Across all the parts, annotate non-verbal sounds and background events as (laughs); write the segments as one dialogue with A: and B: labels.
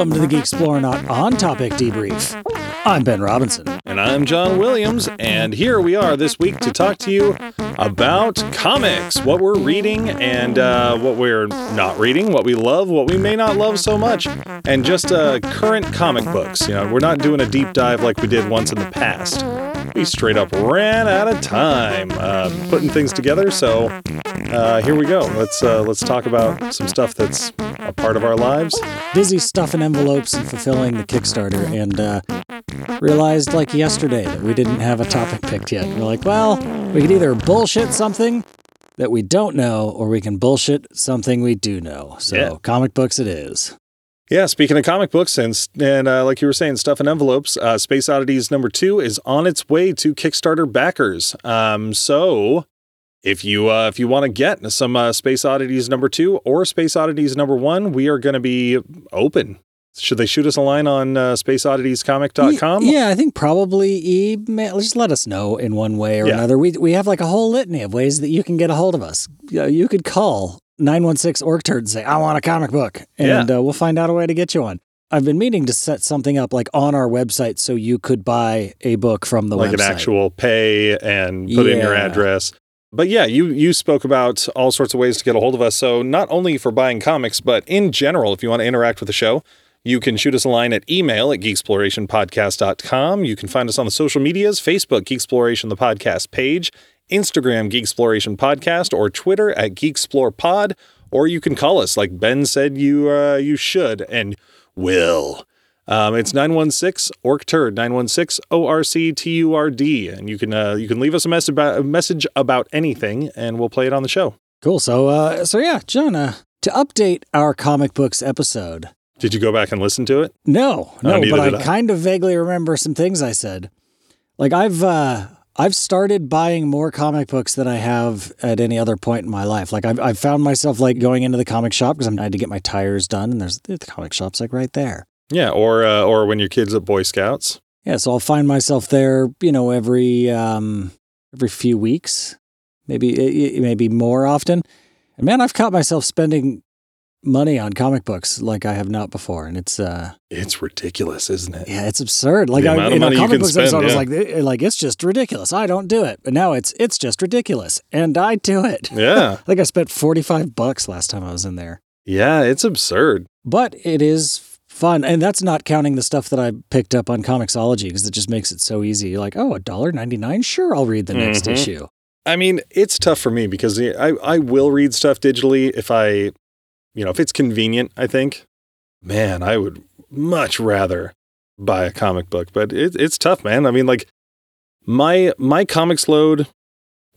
A: Welcome to the Geek Not On Topic Debrief. I'm Ben Robinson.
B: And I'm John Williams, and here we are this week to talk to you about comics, what we're reading and uh, what we're not reading, what we love, what we may not love so much, and just uh, current comic books. You know, we're not doing a deep dive like we did once in the past. We straight up ran out of time uh, putting things together, so uh, here we go. Let's uh, let's talk about some stuff that's part of our lives.
A: Busy stuffing envelopes and fulfilling the Kickstarter, and uh, realized like yesterday that we didn't have a topic picked yet. We're like, well, we could either bullshit something that we don't know, or we can bullshit something we do know. So, yeah. comic books it is.
B: Yeah, speaking of comic books and and uh, like you were saying, stuff in envelopes. Uh, Space Oddities number two is on its way to Kickstarter backers. Um, so if you uh, if you want to get some uh, Space Oddities number two or Space Oddities number one, we are going to be open. Should they shoot us a line on uh, spaceodditiescomic.com?
A: Yeah, I think probably email. Just let us know in one way or yeah. another. We, we have like a whole litany of ways that you can get a hold of us. You could call 916 Orc Turd and say, I want a comic book. And yeah. uh, we'll find out a way to get you one. I've been meaning to set something up like on our website so you could buy a book from the
B: like
A: website.
B: Like an actual pay and put yeah. in your address. But yeah, you you spoke about all sorts of ways to get a hold of us. So not only for buying comics, but in general, if you want to interact with the show, you can shoot us a line at email at geeksplorationpodcast.com. You can find us on the social medias, Facebook, Geeksploration, the podcast page, Instagram, Geeksploration Podcast, or Twitter at GeekSplorePod. Or you can call us like Ben said you uh, you should and will. Um, it's 916 ORCTURD, 916 O R C T U R D. And you can uh, you can leave us a message about, a message about anything and we'll play it on the show.
A: Cool. So, uh, so yeah, John, uh, to update our comic books episode.
B: Did you go back and listen to it?
A: No, no, oh, but I, I, kind of vaguely remember some things I said. Like I've uh, I've started buying more comic books than I have at any other point in my life. Like I've, I've found myself like going into the comic shop because I had to get my tires done, and there's the comic shop's like right there.
B: Yeah, or uh, or when your kids at Boy Scouts.
A: Yeah, so I'll find myself there, you know, every um, every few weeks, maybe maybe more often. And man, I've caught myself spending money on comic books like I have not before, and it's uh,
B: it's ridiculous, isn't it?
A: Yeah, it's absurd. Like the I, in a comic books spend, episode, yeah. I was like, eh, like it's just ridiculous. I don't do it, but now it's it's just ridiculous, and I do it. (laughs)
B: Yeah,
A: like I spent forty five bucks last time I was in there.
B: Yeah, it's absurd,
A: but it is fun. And that's not counting the stuff that I picked up on Comixology because it just makes it so easy. You're like, oh, a dollar ninety nine. Sure, I'll read the mm-hmm. next issue.
B: I mean, it's tough for me because I, I will read stuff digitally if I, you know, if it's convenient, I think. Man, I would much rather buy a comic book, but it, it's tough, man. I mean, like my my comics load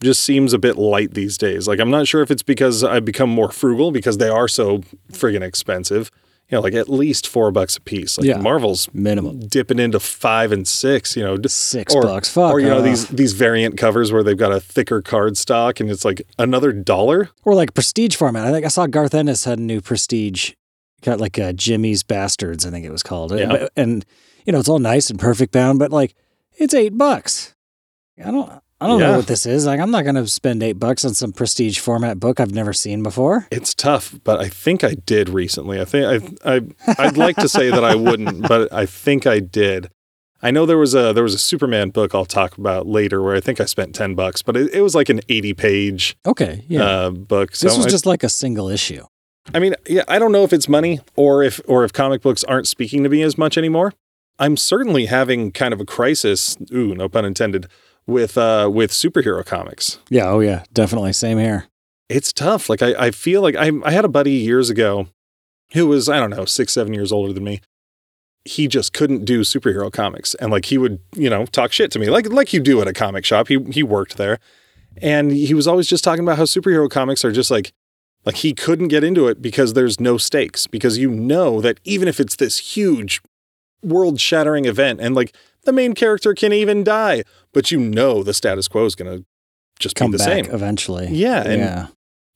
B: just seems a bit light these days. Like I'm not sure if it's because I've become more frugal because they are so friggin' expensive you know, like at least four bucks a piece. Like yeah. Marvel's
A: minimum
B: dipping into five and six, you know,
A: six or, bucks. Fuck
B: or you know these these variant covers where they've got a thicker card stock and it's like another dollar.
A: Or like prestige format. I think I saw Garth Ennis had a new prestige, got like a Jimmy's Bastards, I think it was called. Yeah. And, and you know, it's all nice and perfect bound, but like it's eight bucks. I don't. I don't yeah. know what this is. Like, I'm not going to spend eight bucks on some prestige format book I've never seen before.
B: It's tough, but I think I did recently. I think I, I I'd like to say that I wouldn't, but I think I did. I know there was a there was a Superman book I'll talk about later where I think I spent ten bucks, but it, it was like an eighty page
A: okay yeah
B: uh, book.
A: So this was I, just like a single issue.
B: I mean, yeah, I don't know if it's money or if or if comic books aren't speaking to me as much anymore. I'm certainly having kind of a crisis. Ooh, no pun intended with uh with superhero comics.
A: Yeah, oh yeah, definitely. Same here.
B: It's tough. Like I, I feel like I I had a buddy years ago who was, I don't know, six, seven years older than me. He just couldn't do superhero comics. And like he would, you know, talk shit to me. Like like you do at a comic shop. He he worked there. And he was always just talking about how superhero comics are just like like he couldn't get into it because there's no stakes. Because you know that even if it's this huge world shattering event and like the main character can even die, but you know the status quo is going to just
A: come
B: be the
A: back
B: same
A: eventually.
B: Yeah, and, yeah.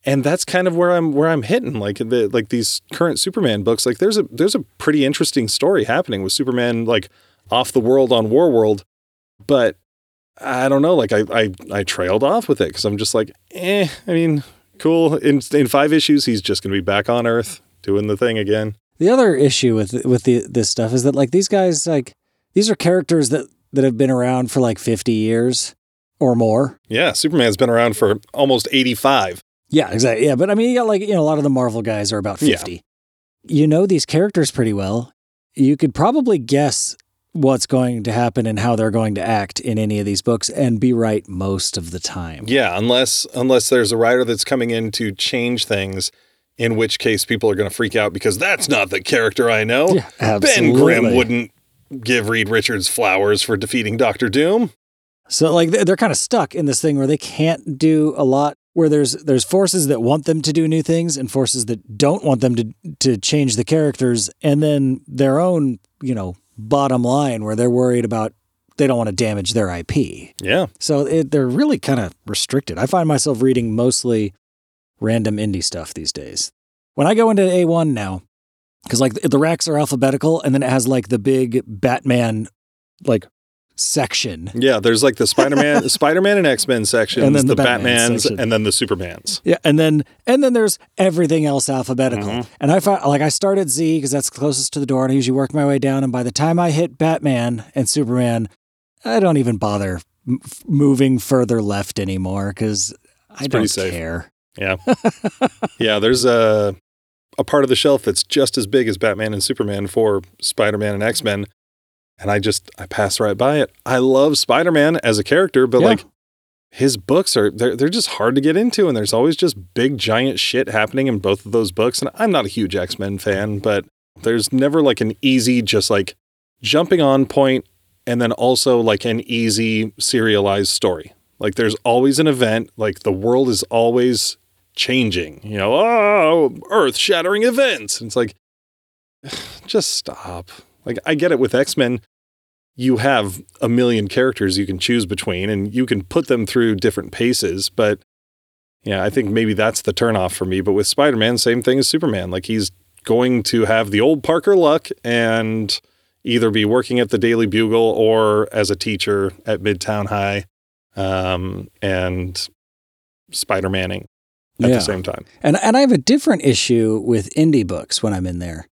B: And that's kind of where I'm where I'm hitting like the like these current Superman books. Like there's a there's a pretty interesting story happening with Superman like off the world on War World, but I don't know. Like I I, I trailed off with it because I'm just like, eh. I mean, cool. In in five issues, he's just going to be back on Earth doing the thing again.
A: The other issue with with the this stuff is that like these guys like these are characters that that have been around for like 50 years or more.
B: Yeah, Superman's been around for almost 85.
A: Yeah, exactly. Yeah, but I mean, you got like, you know, a lot of the Marvel guys are about 50. Yeah. You know these characters pretty well. You could probably guess what's going to happen and how they're going to act in any of these books and be right most of the time.
B: Yeah, unless unless there's a writer that's coming in to change things, in which case people are going to freak out because that's not the character I know. Yeah, ben Grimm wouldn't give Reed Richards flowers for defeating Doctor Doom.
A: So like they're kind of stuck in this thing where they can't do a lot where there's there's forces that want them to do new things and forces that don't want them to to change the characters and then their own, you know, bottom line where they're worried about they don't want to damage their IP.
B: Yeah.
A: So it, they're really kind of restricted. I find myself reading mostly random indie stuff these days. When I go into A1 now, because like the racks are alphabetical and then it has like the big Batman like section.
B: Yeah, there's like the Spider-Man, (laughs) Spider-Man and X-Men sections, and then the, the Batman Batmans, section. and then the Supermans.
A: Yeah, and then and then there's everything else alphabetical. Mm-hmm. And I found like I started Z because that's closest to the door, and I usually work my way down. And by the time I hit Batman and Superman, I don't even bother m- moving further left anymore because I don't care.
B: Yeah, (laughs) yeah. There's a a part of the shelf that's just as big as Batman and Superman for Spider-Man and X-Men and I just I pass right by it. I love Spider-Man as a character, but yeah. like his books are they're they're just hard to get into and there's always just big giant shit happening in both of those books and I'm not a huge X-Men fan, but there's never like an easy just like jumping on point and then also like an easy serialized story. Like there's always an event, like the world is always changing. You know, oh, earth-shattering events. And it's like (sighs) just stop. Like I get it with X-Men, you have a million characters you can choose between and you can put them through different paces, but yeah, I think maybe that's the turnoff for me. But with Spider-Man, same thing as Superman. Like he's going to have the old Parker luck and either be working at the Daily Bugle or as a teacher at Midtown High, um, and Spider-Manning at yeah. the same time.
A: And and I have a different issue with indie books when I'm in there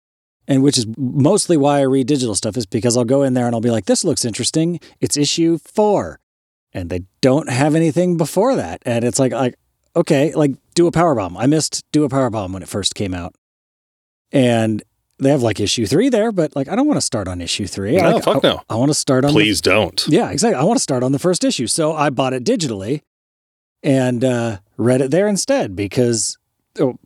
A: and which is mostly why I read digital stuff is because I'll go in there and I'll be like, this looks interesting. It's issue four. And they don't have anything before that. And it's like, like, okay, like do a power bomb. I missed do a power bomb when it first came out. And they have like issue three there, but like I don't want to start on issue three.
B: No,
A: like,
B: fuck
A: I,
B: no.
A: I want to start on
B: Please the, don't.
A: Yeah, exactly. I want to start on the first issue. So I bought it digitally and uh, read it there instead because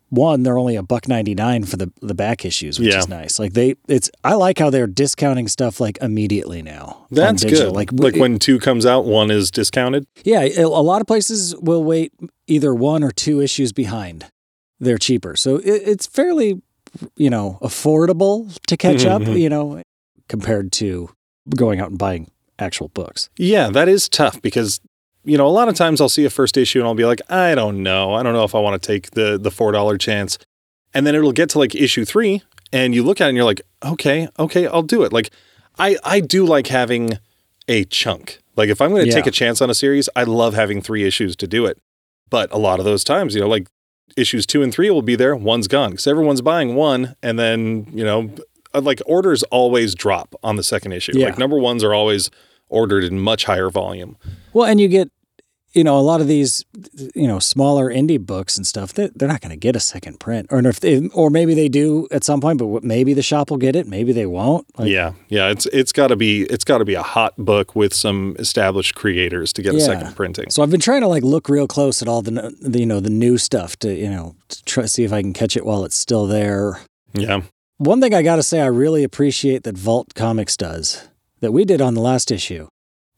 A: one they're only a buck ninety nine for the the back issues, which yeah. is nice. Like they, it's I like how they're discounting stuff like immediately now.
B: That's good. Like like it, when two comes out, one is discounted.
A: Yeah, a lot of places will wait either one or two issues behind. They're cheaper, so it, it's fairly, you know, affordable to catch mm-hmm. up. Mm-hmm. You know, compared to going out and buying actual books.
B: Yeah, that is tough because you know, a lot of times I'll see a first issue and I'll be like, I don't know. I don't know if I want to take the the $4 chance. And then it'll get to like issue 3 and you look at it and you're like, "Okay, okay, I'll do it." Like I I do like having a chunk. Like if I'm going to yeah. take a chance on a series, I love having 3 issues to do it. But a lot of those times, you know, like issues 2 and 3 will be there, one's gone cuz everyone's buying one and then, you know, uh, like orders always drop on the second issue. Yeah. Like number ones are always ordered in much higher volume.
A: Well, and you get you know, a lot of these, you know, smaller indie books and stuff, they're, they're not going to get a second print, or if they, or maybe they do at some point, but maybe the shop will get it, maybe they won't.
B: Like, yeah, yeah, it's it's got to be it's got to be a hot book with some established creators to get yeah. a second printing.
A: So I've been trying to like look real close at all the, the you know the new stuff to you know to try see if I can catch it while it's still there.
B: Yeah.
A: One thing I got to say, I really appreciate that Vault Comics does that we did on the last issue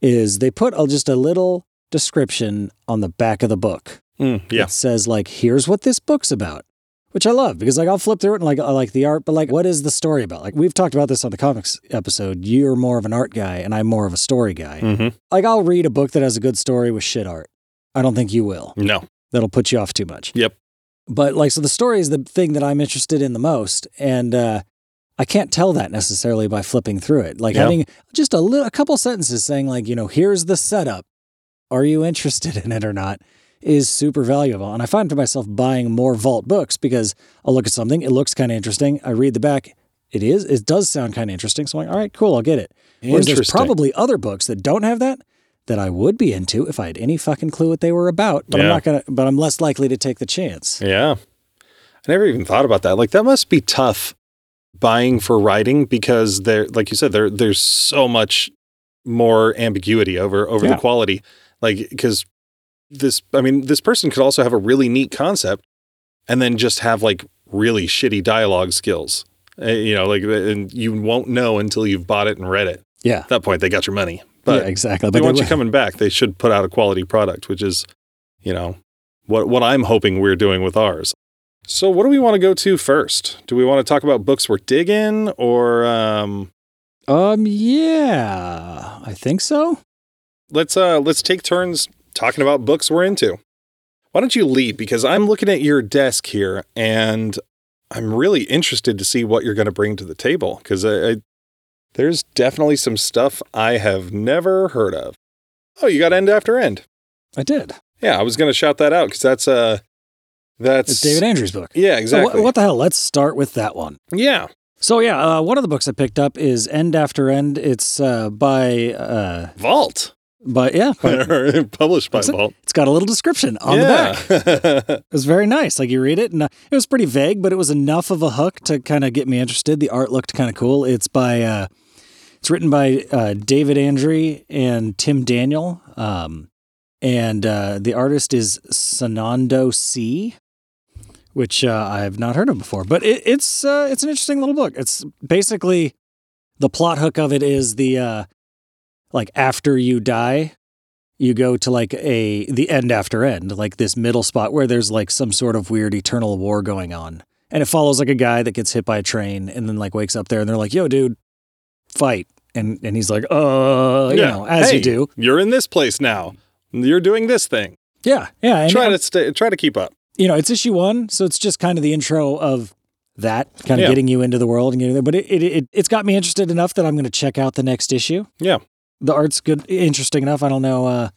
A: is they put just a little description on the back of the book.
B: Mm, yeah.
A: It says like, here's what this book's about, which I love because like I'll flip through it and like I like the art, but like what is the story about? Like we've talked about this on the comics episode. You're more of an art guy and I'm more of a story guy.
B: Mm-hmm.
A: Like I'll read a book that has a good story with shit art. I don't think you will.
B: No.
A: That'll put you off too much.
B: Yep.
A: But like so the story is the thing that I'm interested in the most. And uh I can't tell that necessarily by flipping through it. Like having just a little, a couple sentences saying like, you know, here's the setup are you interested in it or not is super valuable. And I find myself buying more Vault books because I'll look at something, it looks kind of interesting. I read the back, it is. It does sound kind of interesting. So I'm like, all right, cool, I'll get it. Whereas there's probably other books that don't have that that I would be into if I had any fucking clue what they were about. But yeah. I'm not gonna. But I'm less likely to take the chance.
B: Yeah, I never even thought about that. Like that must be tough buying for writing because there, like you said, there there's so much more ambiguity over over yeah. the quality. Like because this, I mean, this person could also have a really neat concept and then just have like really shitty dialogue skills. Uh, you know, like, and you won't know until you've bought it and read it.
A: Yeah.
B: At that point, they got your money. But
A: yeah, exactly.
B: But they want you coming back. They should put out a quality product, which is, you know, what what I'm hoping we're doing with ours. So, what do we want to go to first? Do we want to talk about books we're digging, or um,
A: um, yeah, I think so.
B: Let's uh, let's take turns talking about books we're into. Why don't you lead? Because I'm looking at your desk here, and I'm really interested to see what you're going to bring to the table. Because I, I, there's definitely some stuff I have never heard of. Oh, you got End After End.
A: I did.
B: Yeah, I was going to shout that out because that's uh that's
A: it's David Andrews' book.
B: Yeah, exactly.
A: So what the hell? Let's start with that one.
B: Yeah.
A: So yeah, uh, one of the books I picked up is End After End. It's uh, by uh,
B: Vault.
A: But yeah,
B: but (laughs) published by Vault.
A: It's got a little description on yeah. the back. it was very nice. Like you read it, and uh, it was pretty vague, but it was enough of a hook to kind of get me interested. The art looked kind of cool. It's by, uh, it's written by uh, David Andry and Tim Daniel, um, and uh, the artist is Sunando C which uh, I have not heard of before. But it, it's uh, it's an interesting little book. It's basically the plot hook of it is the uh, like after you die, you go to like a the end after end, like this middle spot where there's like some sort of weird eternal war going on, and it follows like a guy that gets hit by a train and then like wakes up there and they're like, "Yo, dude, fight." And, and he's like, uh, you know, as
B: hey,
A: you do.
B: You're in this place now. You're doing this thing.
A: Yeah, yeah.
B: try to stay, try to keep up
A: you know, it's issue one, so it's just kind of the intro of that kind of yeah. getting you into the world and getting there. But it, it, it it's got me interested enough that I'm going to check out the next issue.
B: Yeah,
A: the art's good, interesting enough. I don't know. Uh,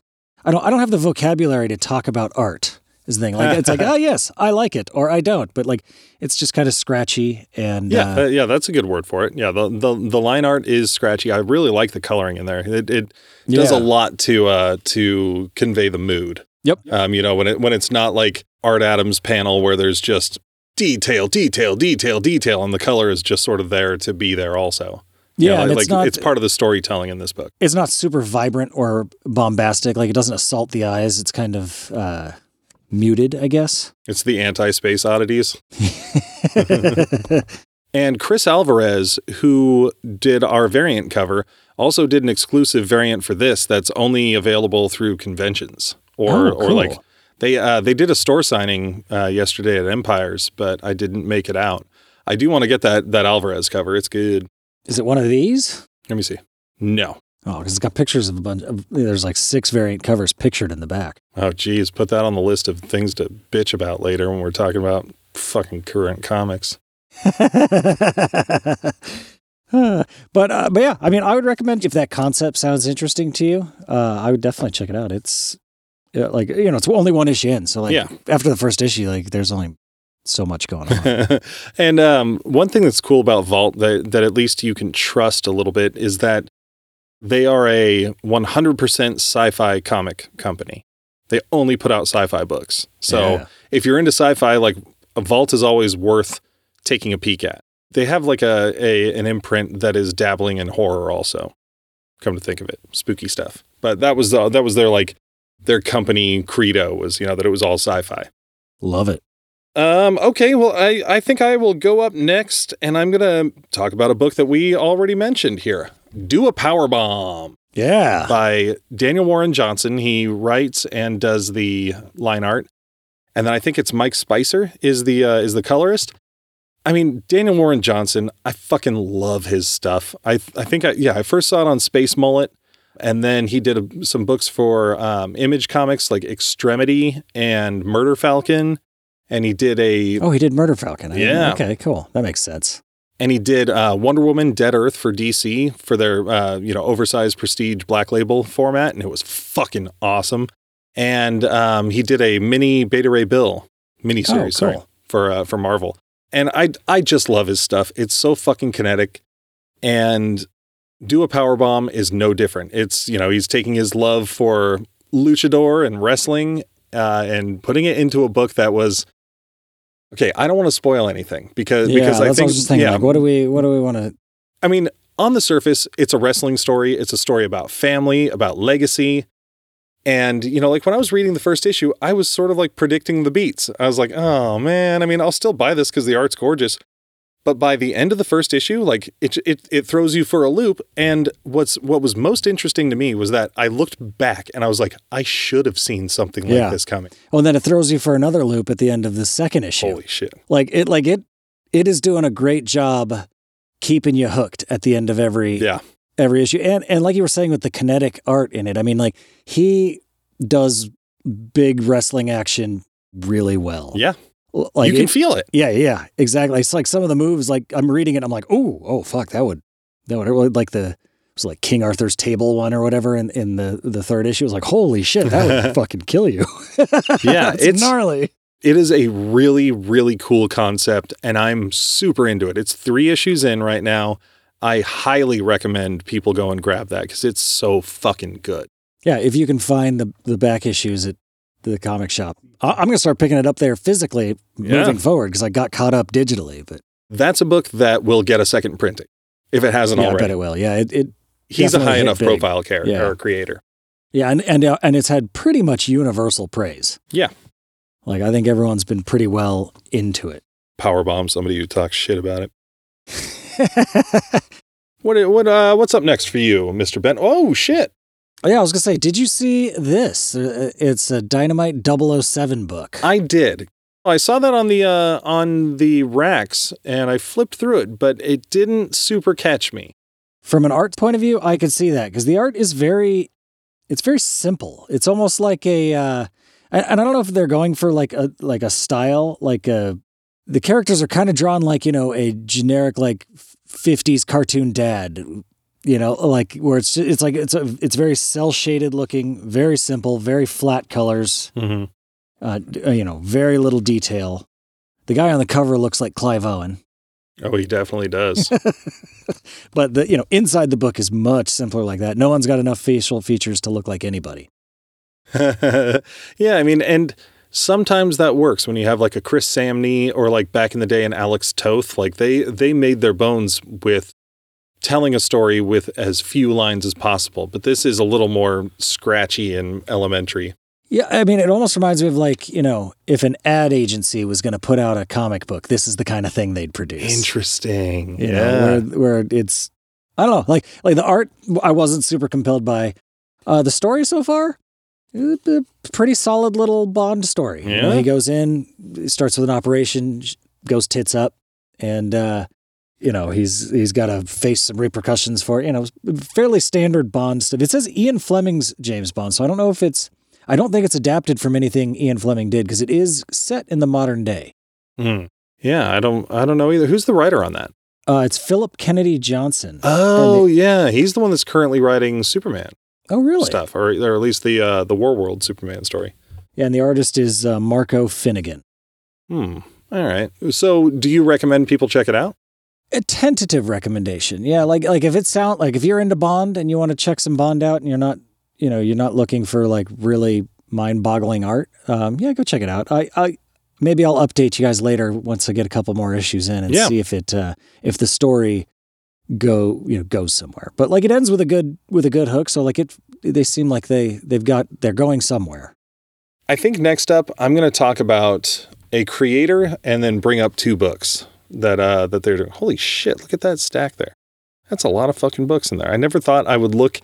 A: I don't. I don't have the vocabulary to talk about art. Is the thing like it's like oh (laughs) yes I like it or I don't, but like it's just kind of scratchy and
B: yeah
A: uh, uh,
B: yeah that's a good word for it. Yeah, the, the the line art is scratchy. I really like the coloring in there. It it does yeah. a lot to uh to convey the mood.
A: Yep.
B: Um, you know when it when it's not like Art Adams panel where there's just detail, detail, detail, detail, and the color is just sort of there to be there also.
A: Yeah,
B: you know,
A: like,
B: it's, not, it's part of the storytelling in this book.
A: It's not super vibrant or bombastic. Like it doesn't assault the eyes. It's kind of uh, muted, I guess.
B: It's the anti-space oddities. (laughs) and Chris Alvarez, who did our variant cover, also did an exclusive variant for this that's only available through conventions or
A: oh, cool.
B: or like they uh, they did a store signing uh, yesterday at Empires, but I didn't make it out. I do want to get that that Alvarez cover. It's good.
A: Is it one of these?
B: Let me see. No.
A: Oh, because it's got pictures of a bunch of. There's like six variant covers pictured in the back.
B: Oh, geez, put that on the list of things to bitch about later when we're talking about fucking current comics. (laughs)
A: but uh, but yeah, I mean, I would recommend if that concept sounds interesting to you, uh, I would definitely check it out. It's like you know, it's only one issue in, so like yeah. after the first issue, like there's only so much going on. (laughs)
B: and um, one thing that's cool about Vault that that at least you can trust a little bit is that they are a 100% sci-fi comic company. They only put out sci-fi books. So yeah. if you're into sci-fi, like Vault is always worth taking a peek at. They have like a, a an imprint that is dabbling in horror also. Come to think of it, spooky stuff. But that was the, that was their like their company credo was, you know, that it was all sci-fi.
A: Love it.
B: Um, okay, well, I, I think I will go up next and I'm going to talk about a book that we already mentioned here. Do a Power Bomb.
A: Yeah.
B: By Daniel Warren Johnson. He writes and does the line art. And then I think it's Mike Spicer is the uh, is the colorist. I mean, Daniel Warren Johnson, I fucking love his stuff. I I think I yeah, I first saw it on Space Mullet and then he did a, some books for um, Image Comics like Extremity and Murder Falcon. And he did a.
A: Oh, he did Murder Falcon.
B: yeah.
A: Okay, cool. That makes sense.
B: And he did uh, Wonder Woman Dead Earth for DC for their, uh, you know, oversized prestige black label format. And it was fucking awesome. And um, he did a mini Beta Ray Bill miniseries oh, cool. sorry, for, uh, for Marvel. And I I just love his stuff. It's so fucking kinetic. And do a power bomb is no different. It's, you know, he's taking his love for luchador and wrestling uh, and putting it into a book that was okay. I don't want to spoil anything because
A: yeah,
B: because I think
A: I thinking,
B: yeah,
A: like, what do we what do we want to?
B: I mean, on the surface, it's a wrestling story. It's a story about family, about legacy. And, you know, like when I was reading the first issue, I was sort of like predicting the beats. I was like, oh man, I mean, I'll still buy this because the art's gorgeous. But by the end of the first issue, like it, it, it throws you for a loop. And what's what was most interesting to me was that I looked back and I was like, I should have seen something like
A: Yeah.
B: this coming.
A: Well, and then it throws you for another loop at the end of the second issue.
B: Holy shit!
A: Like it, like it, it is doing a great job keeping you hooked at the end of every
B: Yeah,
A: every issue. And and like you were saying with the kinetic art in it, I mean, like he does big wrestling action really well.
B: yeah.
A: Like
B: you can
A: it-
B: feel it.
A: yeah, yeah, exactly. It's like some of the moves. Like I'm reading it, I'm like, oh, oh, fuck, that would that would like the. It was like King Arthur's table one or whatever in, in the, the third issue. It was like, holy shit, that would (laughs) fucking kill you.
B: Yeah, (laughs)
A: it's,
B: it's-
A: gnarly.
B: It is a really, really cool concept, and I'm super into it. It's three issues in right now. I highly recommend people go and grab that because it's so fucking good.
A: Yeah, if you can find the the back issues at the comic shop, I, I'm gonna start picking it up there physically
B: Yeah.
A: moving forward because I got caught up digitally. But
B: That's a book that will get a second printing if it hasn't
A: yeah, I bet it will. Yeah, it, it
B: He's a high enough
A: big.
B: profile character
A: Yeah.
B: or creator.
A: yeah, and and uh, and it's had pretty much universal praise.
B: Yeah.
A: Like I think everyone's been pretty well into it.
B: Powerbomb somebody who talks shit about it. (laughs) What what uh what's up next for you, Mr. Ben? Oh shit.
A: Oh, yeah, I was gonna say, did you see this? Uh, It's a Dynamite 007 book.
B: I did. I saw that on the uh on the racks and I flipped through it, but it didn't super catch me.
A: From an art point of view, I could see that because the art is very, it's very simple. It's almost like a, uh, and and I don't know if they're going for like a like a style, like a. The characters are kind of drawn like you know a generic like '50s cartoon dad, you know, like where it's it's like it's a it's very cell shaded looking, very simple, very flat colors.
B: Mm-hmm.
A: uh, uh, you know, very little detail. The guy on the cover looks like Clive Owen,
B: Oh, he definitely does. (laughs)
A: but the you know inside the book is much simpler like that. No one's got enough facial features to look like anybody. (laughs)
B: yeah, I mean, and sometimes that works when you have like a Chris Samnee or like back in the day an Alex Toth. Like they they made their bones with telling a story with as few lines as possible. But this is a little more scratchy and elementary.
A: Yeah, I mean, it almost reminds me of like you know, if an ad agency was going to put out a comic book, this is the kind of thing they'd produce.
B: Interesting.
A: You
B: yeah.
A: know, where, where it's I don't know, like like the art, I wasn't super compelled by. Uh, the story so far, pretty solid little Bond story. You know,
B: Yeah.
A: he goes in, starts with an operation, goes tits up, and uh, you know he's he's got to face some repercussions for it. You know, fairly standard Bond stuff. It says Ian Fleming's James Bond, so I don't know if it's. I don't think it's adapted from anything Ian Fleming did because it is set in the modern day.
B: Hmm. Yeah, I don't I don't know either. Who's the writer on that?
A: Uh, it's Phillip Kennedy Johnson.
B: Oh, yeah. He's the one that's currently writing Superman
A: oh, really?
B: stuff, or, or at least the uh, the War World Superman story.
A: Yeah, and the artist is uh, Marco Finnegan.
B: Hmm. All right. So, do you recommend people check it out?
A: A tentative recommendation. Yeah, like like if it sound like if you're into Bond and you want to check some Bond out and you're not, you know, you're not looking for like really mind-boggling art, um, yeah, go check it out. I, I maybe I'll update you guys later once I get a couple more issues in and
B: Yeah.
A: see if it uh, if the story go you know goes somewhere. But like it ends with a good with a good hook, so like it they seem like they they've got they're going somewhere.
B: I think next up, I'm going to talk about a creator and then bring up two books that uh, that they're doing. Holy shit! Look at that stack there. That's a lot of fucking books in there. I never thought I would look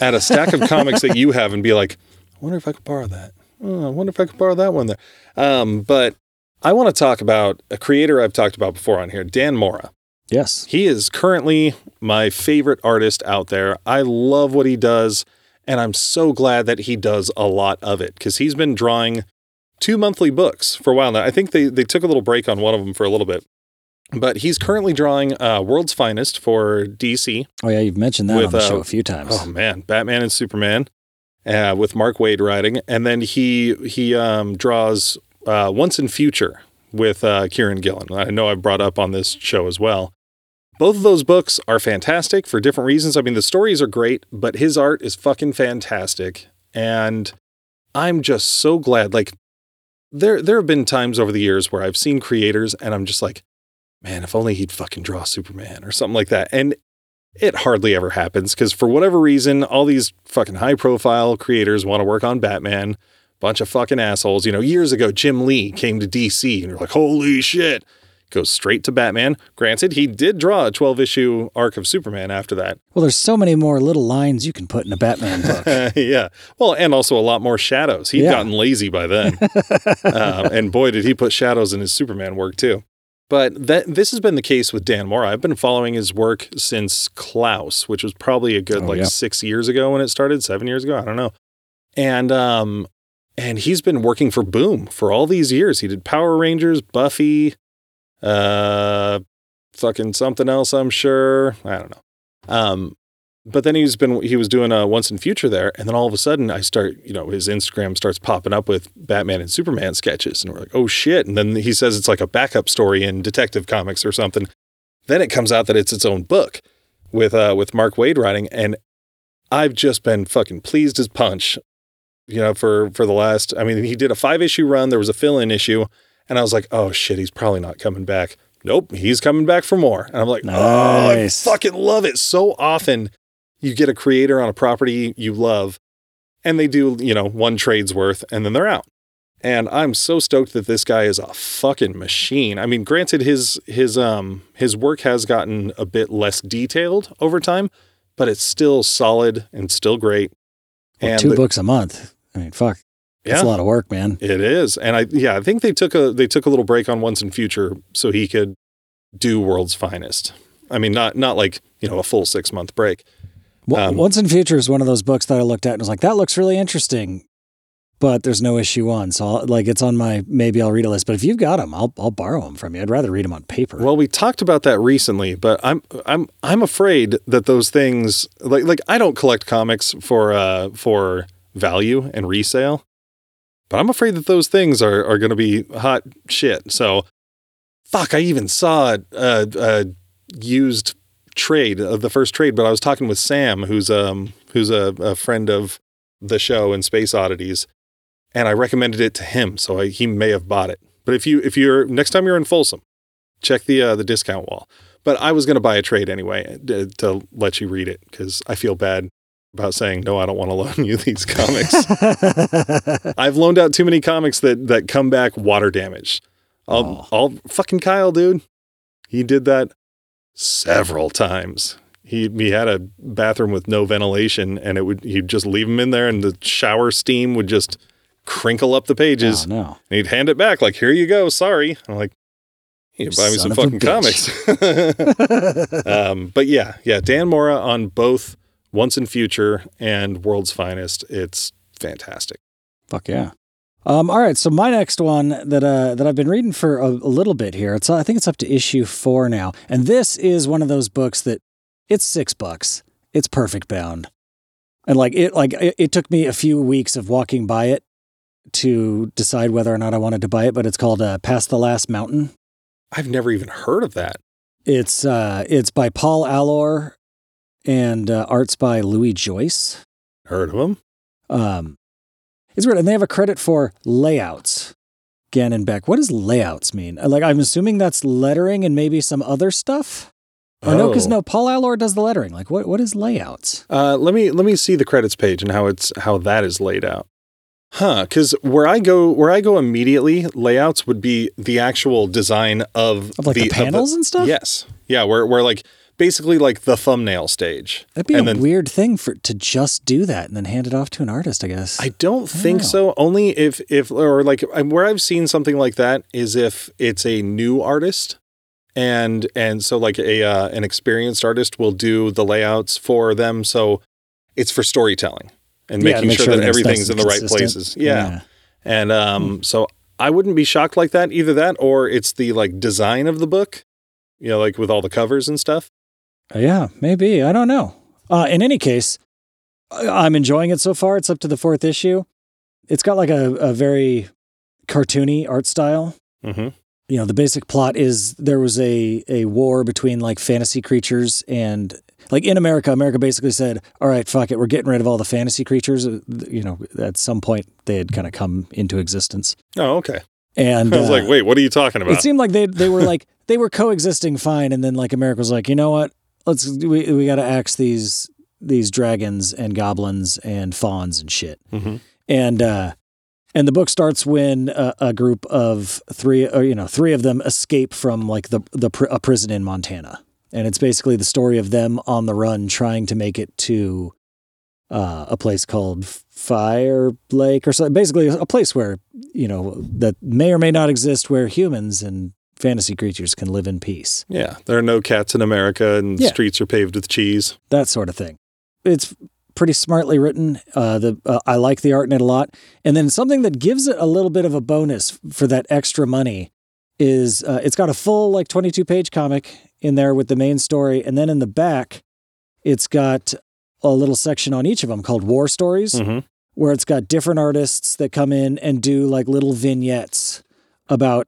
B: at a stack of comics that you (laughs) have and be like, I wonder if I could borrow that. Oh, I wonder if I could borrow that one there. Um, but I want to talk about a creator I've talked about before on here, Dan Mora.
A: Yes.
B: He is currently my favorite artist out there. I love what he does, and I'm so glad that he does a lot of it because he's been drawing two monthly books for a while now. I think they, they took a little break on one of them for a little bit. But he's currently drawing uh, World's Finest for DC.
A: Oh yeah, you've mentioned that
B: With,
A: on the
B: uh,
A: show a few times.
B: Oh man, Batman and Superman, uh, with Mark Waid writing, and then he he um, draws uh, Once and Future with uh, Kieron Gillen. I know I've brought up on this show as well. Both of those books are fantastic for different reasons. I mean, the stories are great, but his art is fucking fantastic. And I'm just so glad. Like, there there have been times over the years where I've seen creators and I'm just like, man, if only he'd fucking draw Superman or something like that. And it hardly ever happens because for whatever reason, all these fucking high profile creators want to work on Batman. Bunch of fucking assholes. You know, years ago, Jim Lee came to DC and you're like, holy shit goes straight to Batman. Granted, he did draw a 12 issue arc of Superman after that.
A: Well, there's so many more little lines you can put in a Batman (laughs) book.
B: yeah. Well, and also a lot more shadows. He'd yeah. gotten lazy by then. uh, (laughs) and boy, did he put shadows in his Superman work too. But that this has been the case with Dan Mora. I've been following his work since Klaus, which was probably a good oh, like yeah. six years ago when it started, seven years ago. I don't know. And um, and he's been working for Boom for all these years. He did Power Rangers, Buffy, uh, fucking something else, I'm sure. I don't know. Um, but then he's been he was doing a Once and Future there, and then all of a sudden I start, you know, his Instagram starts popping up with Batman and Superman sketches, and we're like, oh shit! And then he says it's like a backup story in Detective Comics or something. Then it comes out that it's its own book with uh with Mark Waid writing, and I've just been fucking pleased as punch. You know, for for the last, I mean, he did a five issue run. There was a fill in issue, and I was like, oh shit, he's probably not coming back. Nope, he's coming back for more. And I'm like, nice. oh, I fucking love it. So often you get a creator on a property you love and they do, you know, one trade's worth and then they're out. And I'm so stoked that this guy is a fucking machine. I mean, granted his his um his work has gotten a bit less detailed over time, but it's still solid and still great.
A: Well, and two the, books a month. I mean, fuck. Yeah. A lot of work, man.
B: It is. And I yeah, I think they took a they took a little break on Once and Future so he could do World's Finest. I mean, not not like, you know, a full 6 month break.
A: Um, Once and Future is one of those books that I looked at and was like, that looks really interesting, but there's no issue one. So I'll, like it's on my maybe I'll read a list. But if you've got them, I'll I'll borrow them from you. I'd rather read them on paper.
B: Well, we talked about that recently, but I'm I'm I'm afraid that those things like like I don't collect comics for uh for value and resale. But I'm afraid that those things are, are going to be hot shit. So, fuck, I even saw a, a used trade of the first trade, but I was talking with Sam, who's um who's a, a friend of the show and Space Oddities, and I recommended it to him, so I, he may have bought it. But if you if you're next time you're in Folsom, check the uh, the discount wall. But I was going to buy a trade anyway to, to let you read it because I feel bad about saying no i don't want to (laughs) loan you these comics (laughs) i've loaned out too many comics that that come back water damaged i'll, oh. I'll fucking kyle dude he did that several times he he had a bathroom with no ventilation and it would he'd just leave them in there and the shower steam would just crinkle up the pages
A: oh, no.
B: and he'd hand it back like here you go sorry i'm like you buy me some fucking comics (laughs) um, but yeah yeah dan mora on both once and Future and World's Finest. It's fantastic.
A: Fuck yeah. Um, all right, so my next one that uh, that I've been reading for a, a little bit here. It's I think it's up to issue four now, and this is one of those books that it's six bucks. It's perfect bound, and like it like it, it took me a few weeks of walking by it to decide whether or not I wanted to buy it. But it's called uh, Past the Last Mountain.
B: I've never even heard of that.
A: It's uh, it's by Paul Allor and uh, art's by Louie Joyce.
B: Heard of him?
A: Um, it's weird, and they have a credit for layouts. Gannon Beck. What does layouts mean? Uh, like, I'm assuming that's lettering and maybe some other stuff. Or oh. no, because no, Paul Allor does the lettering. Like, what what is layouts?
B: Uh, let me let me see the credits page and how it's how that is laid out. Huh? Because where I go, where I go immediately, layouts would be the actual design of,
A: of like the, the panels the, and stuff.
B: Yes, yeah. Where where like basically like the thumbnail stage.
A: That'd be and a then, weird thing for to just do that and then hand it off to an artist, I guess.
B: I don't I think don't so. Only if if or like where I've seen something like that is if it's a new artist and and so like a uh, an experienced artist will do the layouts for them so it's for storytelling and making make sure, sure, that everything's in the right places. Yeah. yeah. And um hmm. so I wouldn't be shocked like that either that or it's the like design of the book you know, like with all the covers and stuff.
A: Yeah, maybe. I don't know. Uh, in any case, I'm enjoying it so far. It's up to the fourth issue. It's got like a, a very cartoony art style.
B: Mm-hmm.
A: you know, the basic plot is there was a a war between like fantasy creatures and like in America, America basically said, "All right, fuck it, we're getting rid of all the fantasy creatures." Uh, you know, at some point they had kind of come into existence.
B: Oh, okay.
A: And (laughs)
B: I was
A: uh,
B: like, wait, what are you talking about?
A: it seemed like they they were like they were coexisting fine, and then like America was like, you know what? Let's we we got to axe these these dragons and goblins and fawns and shit.
B: hmm
A: And uh, and the book starts when a, a group of three, or you know, three of them escape from like the the pr- a prison in Montana, and it's basically the story of them on the run trying to make it to uh, a place called Fire Lake or something. Basically, a place where you know that may or may not exist, where humans and fantasy creatures can live in peace.
B: Yeah, there are no cats in America, and
A: Yeah.
B: streets are paved with cheese.
A: that sort of thing. It's pretty smartly written. Uh, the uh, I like the art in it a lot. And then something that gives it a little bit of a bonus for that extra money is uh, it's got a full like 22 page comic in there with the main story, and then in the back, it's got a little section on each of them called War Stories,
B: hmm
A: where it's got different artists that come in and do like little vignettes about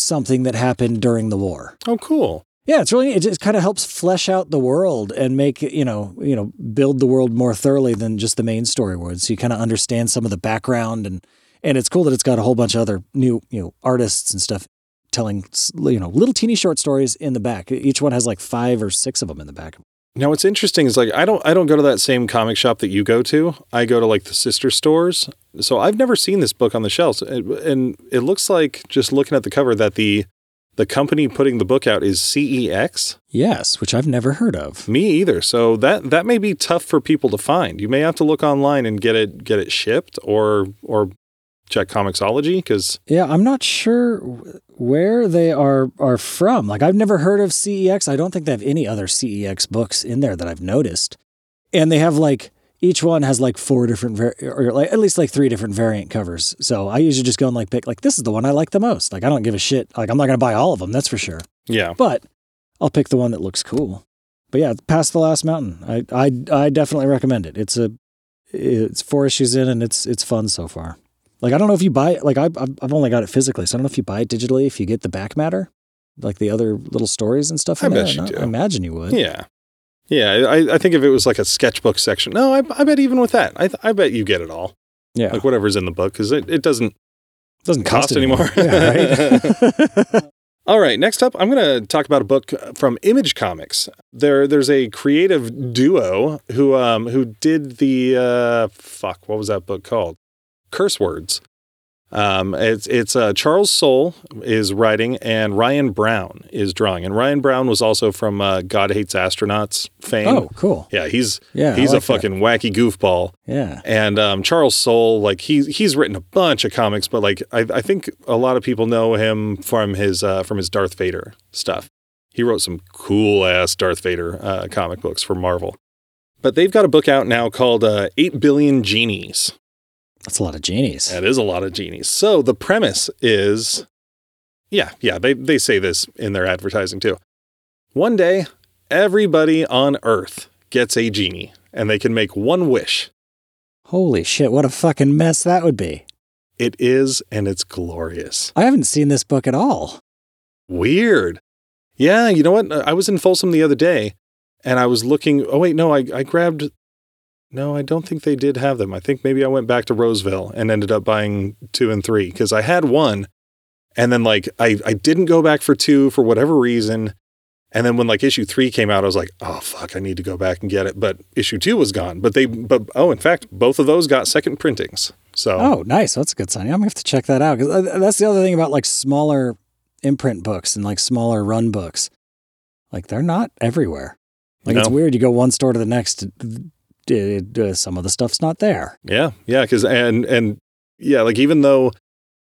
A: something that happened during the war.
B: Oh, cool.
A: Yeah, it's really it just kind of helps flesh out the world and make you know, you know, build the world more thoroughly than just the main story would. So you kind of understand some of the background and and it's cool that it's got a whole bunch of other new, you know, artists and stuff telling you know, little teeny short stories in the back. Each one has like 5 or 6 of them in the back.
B: Now, what's interesting is like I don't I don't go to that same comic shop that you go to. I go to like the sister stores. So I've never seen this book on the shelves, and it looks like just looking at the cover that the the company putting the book out is CEX.
A: Yes, which I've never heard of.
B: Me either. So that that may be tough for people to find. You may have to look online and get it get it shipped or or check Comixology because
A: Yeah, I'm not sure where they are are from. Like I've never heard of CEX. I don't think they have any other CEX books in there that I've noticed. And they have like each one has like four different var- or like at least like three different variant covers. So I usually just go and like pick like this is the one I like the most. Like I don't give a shit. Like I'm not going to buy all of them, that's for sure.
B: yeah,
A: But I'll pick the one that looks cool. But yeah, past the last mountain. I I I definitely recommend it. It's a it's four issues in and it's it's fun so far. Like I don't know if you buy it. Like I I've I've only got it physically, so I don't know if you buy it digitally. If you get the back matter, like the other little stories and stuff.
B: I bet
A: there
B: you do.
A: I imagine you would.
B: yeah, yeah. I, I think if it was like a sketchbook section, no, I, I bet even with that, I I bet you get it all.
A: Yeah,
B: like whatever's in the book because it, it doesn't
A: doesn't
B: cost
A: cost,
B: anymore.
A: Yeah, right. (laughs) (laughs)
B: all right next up i'm going to talk about a book from image comics there there's a creative duo who um who did the uh fuck what was that book called curse words um it's it's uh charles soule is writing and Ryan Browne is drawing and Ryan Browne was also from uh, god hates astronauts fame
A: oh, cool.
B: yeah he's
A: Yeah,
B: he's
A: like
B: a
A: that.
B: fucking wacky goofball
A: Yeah.
B: and um, Charles Soule, like he he's written a bunch of comics, but like I, I think a lot of people know him from his uh, from his Darth Vader stuff. He wrote some cool ass Darth Vader uh, comic books for Marvel. But they've got a book out now called uh, Eight Billion Genies.
A: That's a lot of genies.
B: That is a lot of genies. So the premise is, yeah, yeah, they they say this in their advertising too. One day, everybody on Earth gets a genie, and they can make one wish.
A: Holy shit! What a fucking mess that would be.
B: It is, and it's glorious.
A: I haven't seen this book at all.
B: Weird. Yeah, you know what? I was in Folsom the other day and I was looking. Oh, wait, no, I, I grabbed. No, I don't think they did have them. I think maybe I went back to Roseville and ended up buying two and three because I had one. And then, like, I, I didn't go back for two for whatever reason. And then when like issue three came out, I was like, oh, fuck, I need to go back and get it. But issue two was gone. But they, but oh, in fact, both of those got second printings. So,
A: Oh, nice. That's a good sign. I'm gonna have to check that out because uh, that's the other thing about like smaller imprint books and like smaller run books. Like they're not everywhere. Like it's weird. You go one store to the next. It- uh, some of the stuff's not there.
B: Yeah, yeah, because and and yeah, like even though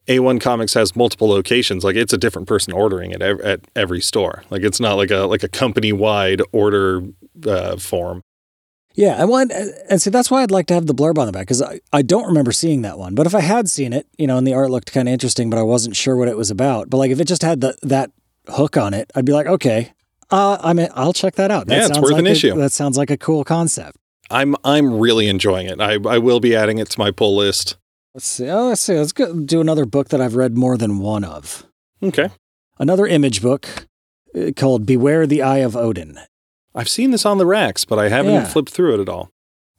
B: A1 Comics has multiple locations, like it's a different person ordering it ev- at every store. Like it's not like a like a company wide order uh, form.
A: Yeah, and want and see that's why I'd like to have the blurb on the back because I, I don't remember seeing that one. But if I had seen it, you know, and the art looked kind of interesting, but I wasn't sure what it was about. But like if it just had the that hook on it, I'd be like, okay, uh, I mean, I'll check that out. That
B: Yeah, it's
A: sounds
B: worth
A: like
B: an
A: a-
B: issue.
A: That sounds like a cool concept.
B: I'm I'm really enjoying it. I I will be adding it to my pull list.
A: Let's see. Oh, let's see. Let's go do another book that I've read more than one of.
B: Okay.
A: another image book uh, called Beware the Eye of Odin.
B: I've seen this on the racks, but I haven't yeah. flipped through it at all.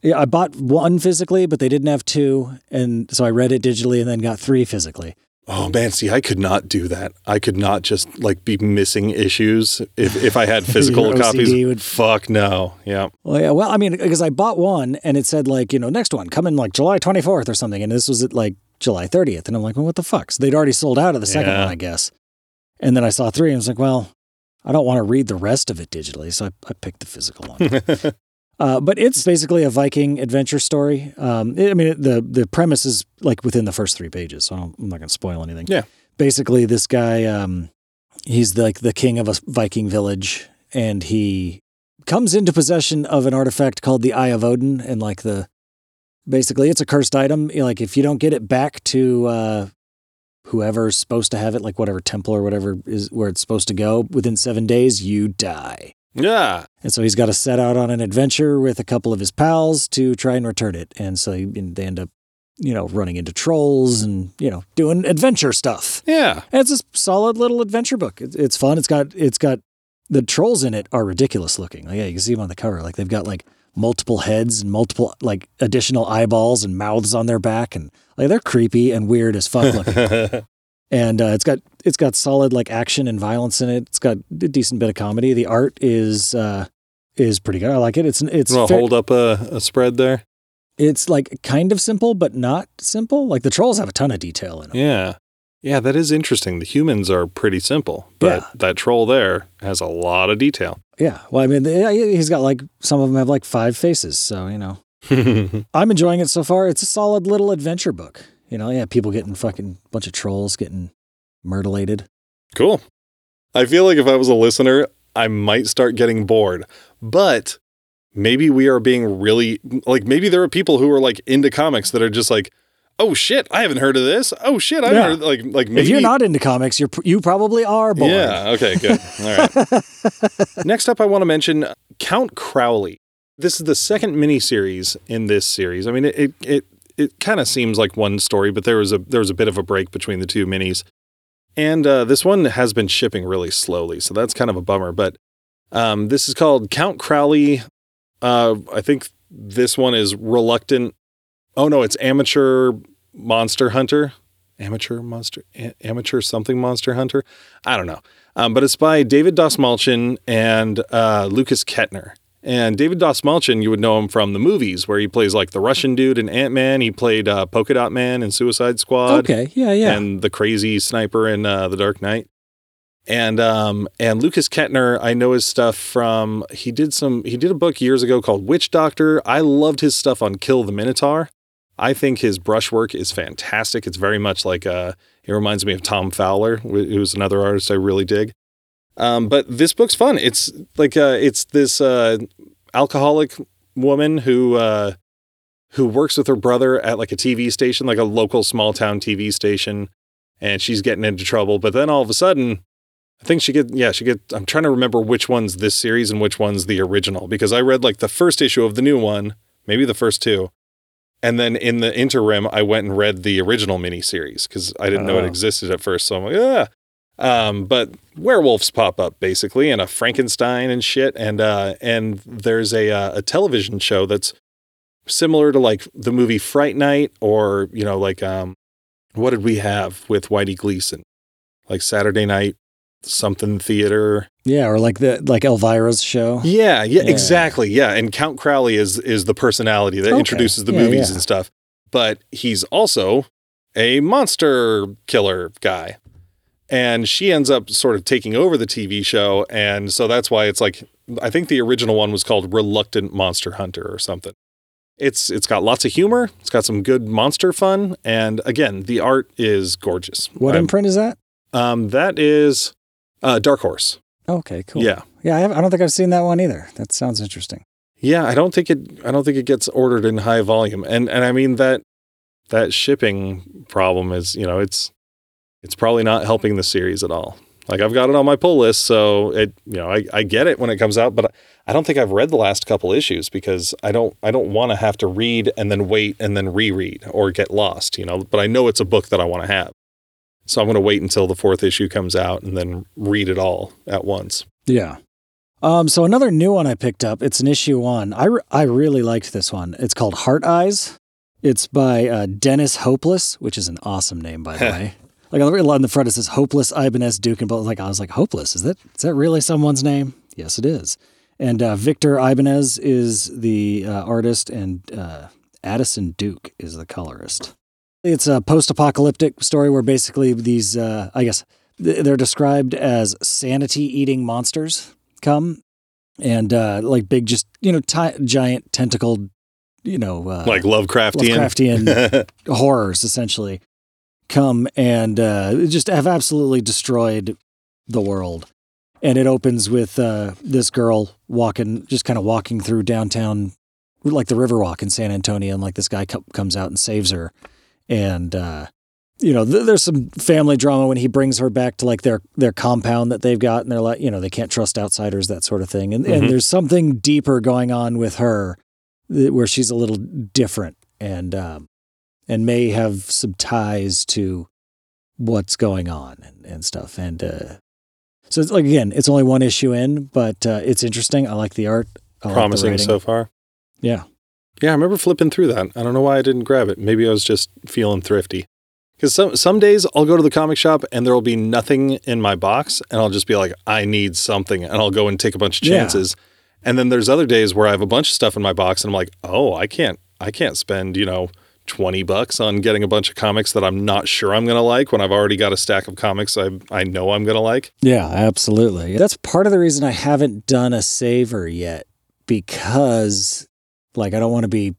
A: Yeah, I bought one physically, but they didn't have two, and so I read it digitally and then got three physically.
B: Oh man, see, I could not do that. I could not just like be missing issues if, if I had (laughs) physical copies. Would... Fuck no. Yeah.
A: Well, yeah. Well, I mean, because I bought one and it said like you know next one coming like July twenty fourth or something, and this was at like July thirtieth, and I'm like, well, what the fuck? So they'd already sold out of the second yeah. one, I guess. And then I saw three, and I was like, well, I don't want to read the rest of it digitally, so I, I picked the physical one. (laughs) Uh, but it's basically a Viking adventure story. Um, it, I mean, the the premise is like within the first three pages, so I am not going to spoil anything.
B: Yeah.
A: Basically, this guy, um, he's the, like the king of a Viking village, and he comes into possession of an artifact called the Eye of Odin, and like the basically it's a cursed item. Like if you don't get it back to uh, whoever's supposed to have it, like whatever temple or whatever is where it's supposed to go, within seven days, you die.
B: Yeah.
A: And so he's got to set out on an adventure with a couple of his pals to try and return it. And so they end up, you know, running into trolls and, you know, doing adventure stuff.
B: Yeah.
A: And it's a solid little adventure book. It's fun. It's got, it's got, the trolls in it are ridiculous looking. Like, yeah, you can see them on the cover. Like they've got like multiple heads and multiple like additional eyeballs and mouths on their back. And like they're creepy and weird as fuck looking. (laughs) and uh, it's got it's got solid like action and violence in it. It's got a decent bit of comedy. The art is uh, is pretty good. I like it. It's it's
B: well, hold up a, a spread there.
A: It's like kind of simple, but not simple. Like the trolls have a ton of detail in them.
B: Yeah, yeah, that is interesting. The humans are pretty simple, but yeah. that troll there has a lot of detail.
A: Yeah, well, I mean, he's got like some of them have like five faces, so you know. (laughs) I'm enjoying it so far. It's a solid little adventure book. You know, yeah, people getting fucking bunch of trolls getting myrtleated.
B: Cool. I feel like if I was a listener, I might start getting bored. But maybe we are being really like maybe there are people who are like into comics that are just like, oh shit, I haven't heard of this. Oh shit, I yeah. heard like like maybe
A: if you're not into comics, you're you probably are bored.
B: Yeah. Okay. Good. (laughs) All right. Next up, I want to mention uh, Count Crowley. This is the second miniseries in this series. I mean, it it, it it kind of seems like one story, but there was a there was a bit of a break between the two minis, and uh, this one has been shipping really slowly, so that's kind of a bummer. But um, this is called Count Crowley. Uh, I think this one is reluctant. Oh no, it's amateur monster hunter, amateur monster, a- amateur something monster hunter. I don't know, um, but it's by David Dastmalchian and uh, Lukas Ketner. And David Dastmalchian, you would know him from the movies where he plays like the Russian dude in Ant Man. He played uh, Polka Dot Man in Suicide Squad.
A: Okay, yeah, yeah.
B: And the crazy sniper in uh, The Dark Knight. And um and Lukas Ketner, I know his stuff from he did some he did a book years ago called Witch Doctor. I loved his stuff on Kill the Minotaur. I think his brushwork is fantastic. It's very much like uh it reminds me of Tom Fowler, who's another artist I really dig. Um, but this book's fun. It's like uh, it's this uh, alcoholic woman who uh, who works with her brother at like a TV station, like a local small town TV station, and she's getting into trouble. But then all of a sudden, I think she get yeah she get. I'm trying to remember which one's this series and which one's the original because I read like the first issue of the new one, maybe the first two. And then in the interim, I went and read the original miniseries because I didn't oh. know it oh. existed at first. So I'm like, yeah. Um, but werewolves pop up basically, and a Frankenstein and shit, and uh, and there's a uh, a television show that's similar to like the movie Fright Night, or you know, like um, what did we have with Whitey Gleason, like Saturday Night something theater.
A: Yeah, or like the like Elvira's show.
B: Yeah, yeah, yeah. exactly. Yeah, and Count Crowley is is the personality that okay. introduces the yeah, movies yeah. and stuff, but he's also a monster killer guy and she ends up sort of taking over the TV show. And so that's why it's like, I think the original one was called Reluctant Monster Hunter or something. It's it's got lots of humor. It's got some good monster fun, and again, the art is gorgeous.
A: What I'm, imprint is that?
B: Um, that is uh, Dark Horse.
A: Okay, cool.
B: Yeah,
A: yeah. I, I don't think I've seen that one either. That sounds interesting.
B: Yeah, I don't think it. I don't think it gets ordered in high volume, and and I mean that that shipping problem is you know it's it's probably not helping the series at all. Like I've got it on my pull list, so it you know I, I get it when it comes out, but I don't think I've read the last couple issues because I don't I don't want to have to read and then wait and then reread or get lost, you know. But I know it's a book that I want to have. So I'm going to wait until the fourth issue comes out and then read it all at once.
A: Yeah. Um, so another new one I picked up. It's an issue one. I, re- I really liked this one. It's called Heart Eyes. It's by uh, Dennis Hopeless, which is an awesome name, by the (laughs) way. Like on the lot in the front, it says Hopeless Ibanez Duke and Both. Like I was like, Hopeless is that is that really someone's name? Yes, it is. And uh, Victor Ibanez is the uh, artist, and uh, Addison Duke is the colorist. It's a post-apocalyptic story where basically these, uh, I guess, they're described as sanity-eating monsters come, and uh, like big, just you know, giant tentacled, you know, uh,
B: like Lovecraftian,
A: Lovecraftian (laughs) horrors, essentially, come and just have absolutely destroyed the world. And it opens with uh, this girl walking, just kind of walking through downtown, like the Riverwalk in San Antonio, and like this guy co- comes out and saves her, and uh, you know, th- there's some family drama when he brings her back to like their their compound that they've got, and they're like, you know, they can't trust outsiders, that sort of thing, and, mm-hmm. and there's something deeper going on with her, where she's a little different, and um, and may have some ties to what's going on and, and stuff, and uh, so it's like again, it's only one issue in, but uh, it's interesting. I like the art. I
B: Promising like the so far.
A: Yeah.
B: Yeah, I remember flipping through that. I don't know why I didn't grab it. Maybe I was just feeling thrifty. Because some some days I'll go to the comic shop and there will be nothing in my box, and I'll just be like, I need something, and I'll go and take a bunch of chances. Yeah. And then there's other days where I have a bunch of stuff in my box, and I'm like, oh, I can't, I can't spend, you know, 20 bucks on getting a bunch of comics that I'm not sure I'm going to like when I've already got a stack of comics I, I know I'm going to like.
A: Yeah, absolutely. That's part of the reason I haven't done a saver yet because like I don't want to be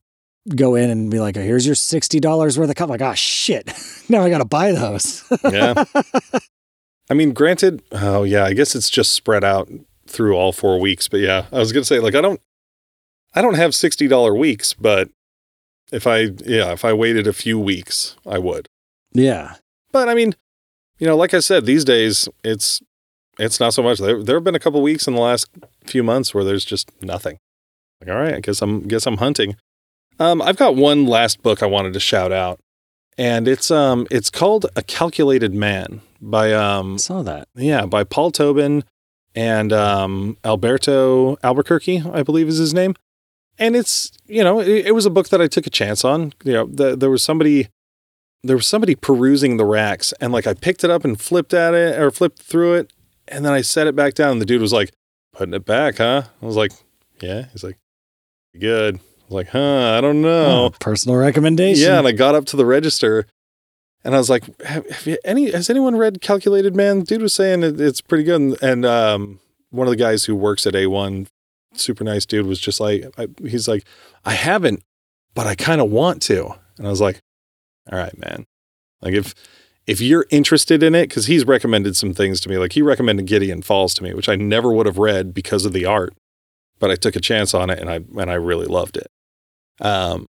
A: go in and be like, oh, here's your $60 worth of comics. Like, oh shit. (laughs) now I got to buy those.
B: yeah. (laughs) I mean, granted, oh yeah, I guess it's just spread out through all four weeks, but yeah, I was going to say like I don't I don't have $60 weeks, but if I, yeah, if I waited a few weeks, I would.
A: Yeah.
B: But I mean, you know, like I said, these days it's it's not so much. There there have been a couple weeks in the last few months where there's just nothing. Like, all right, I guess I'm guess I'm hunting. Um, I've got one last book I wanted to shout out, and it's um it's called A Calculated Man by um
A: I saw that
B: yeah by Paul Tobin and um Alberto Alburquerque I believe is his name and it's you know it, it, was a book that I took a chance on. You know, the, there was somebody there was somebody perusing the racks, and like I picked it up and flipped at it or flipped through it, and then I set it back down. And the dude was like, "Putting it back, huh?" I was like, "Yeah." He's like, "Good." I was like, "Huh? I don't know." Oh,
A: personal recommendation.
B: Yeah, and I got up to the register. And I was like, have, have you any, has anyone read Calculated Man? The dude was saying it, it's pretty good. And, and um, one of the guys who works at A1 super nice dude was just like, I, he's like, I haven't, but I kind of want to. And I was like, all right, man. Like if, if you're interested in it, because he's recommended some things to me, like he recommended Gideon Falls to me, which I never would have read because of the art, but I took a chance on it and I and I really loved it. Um,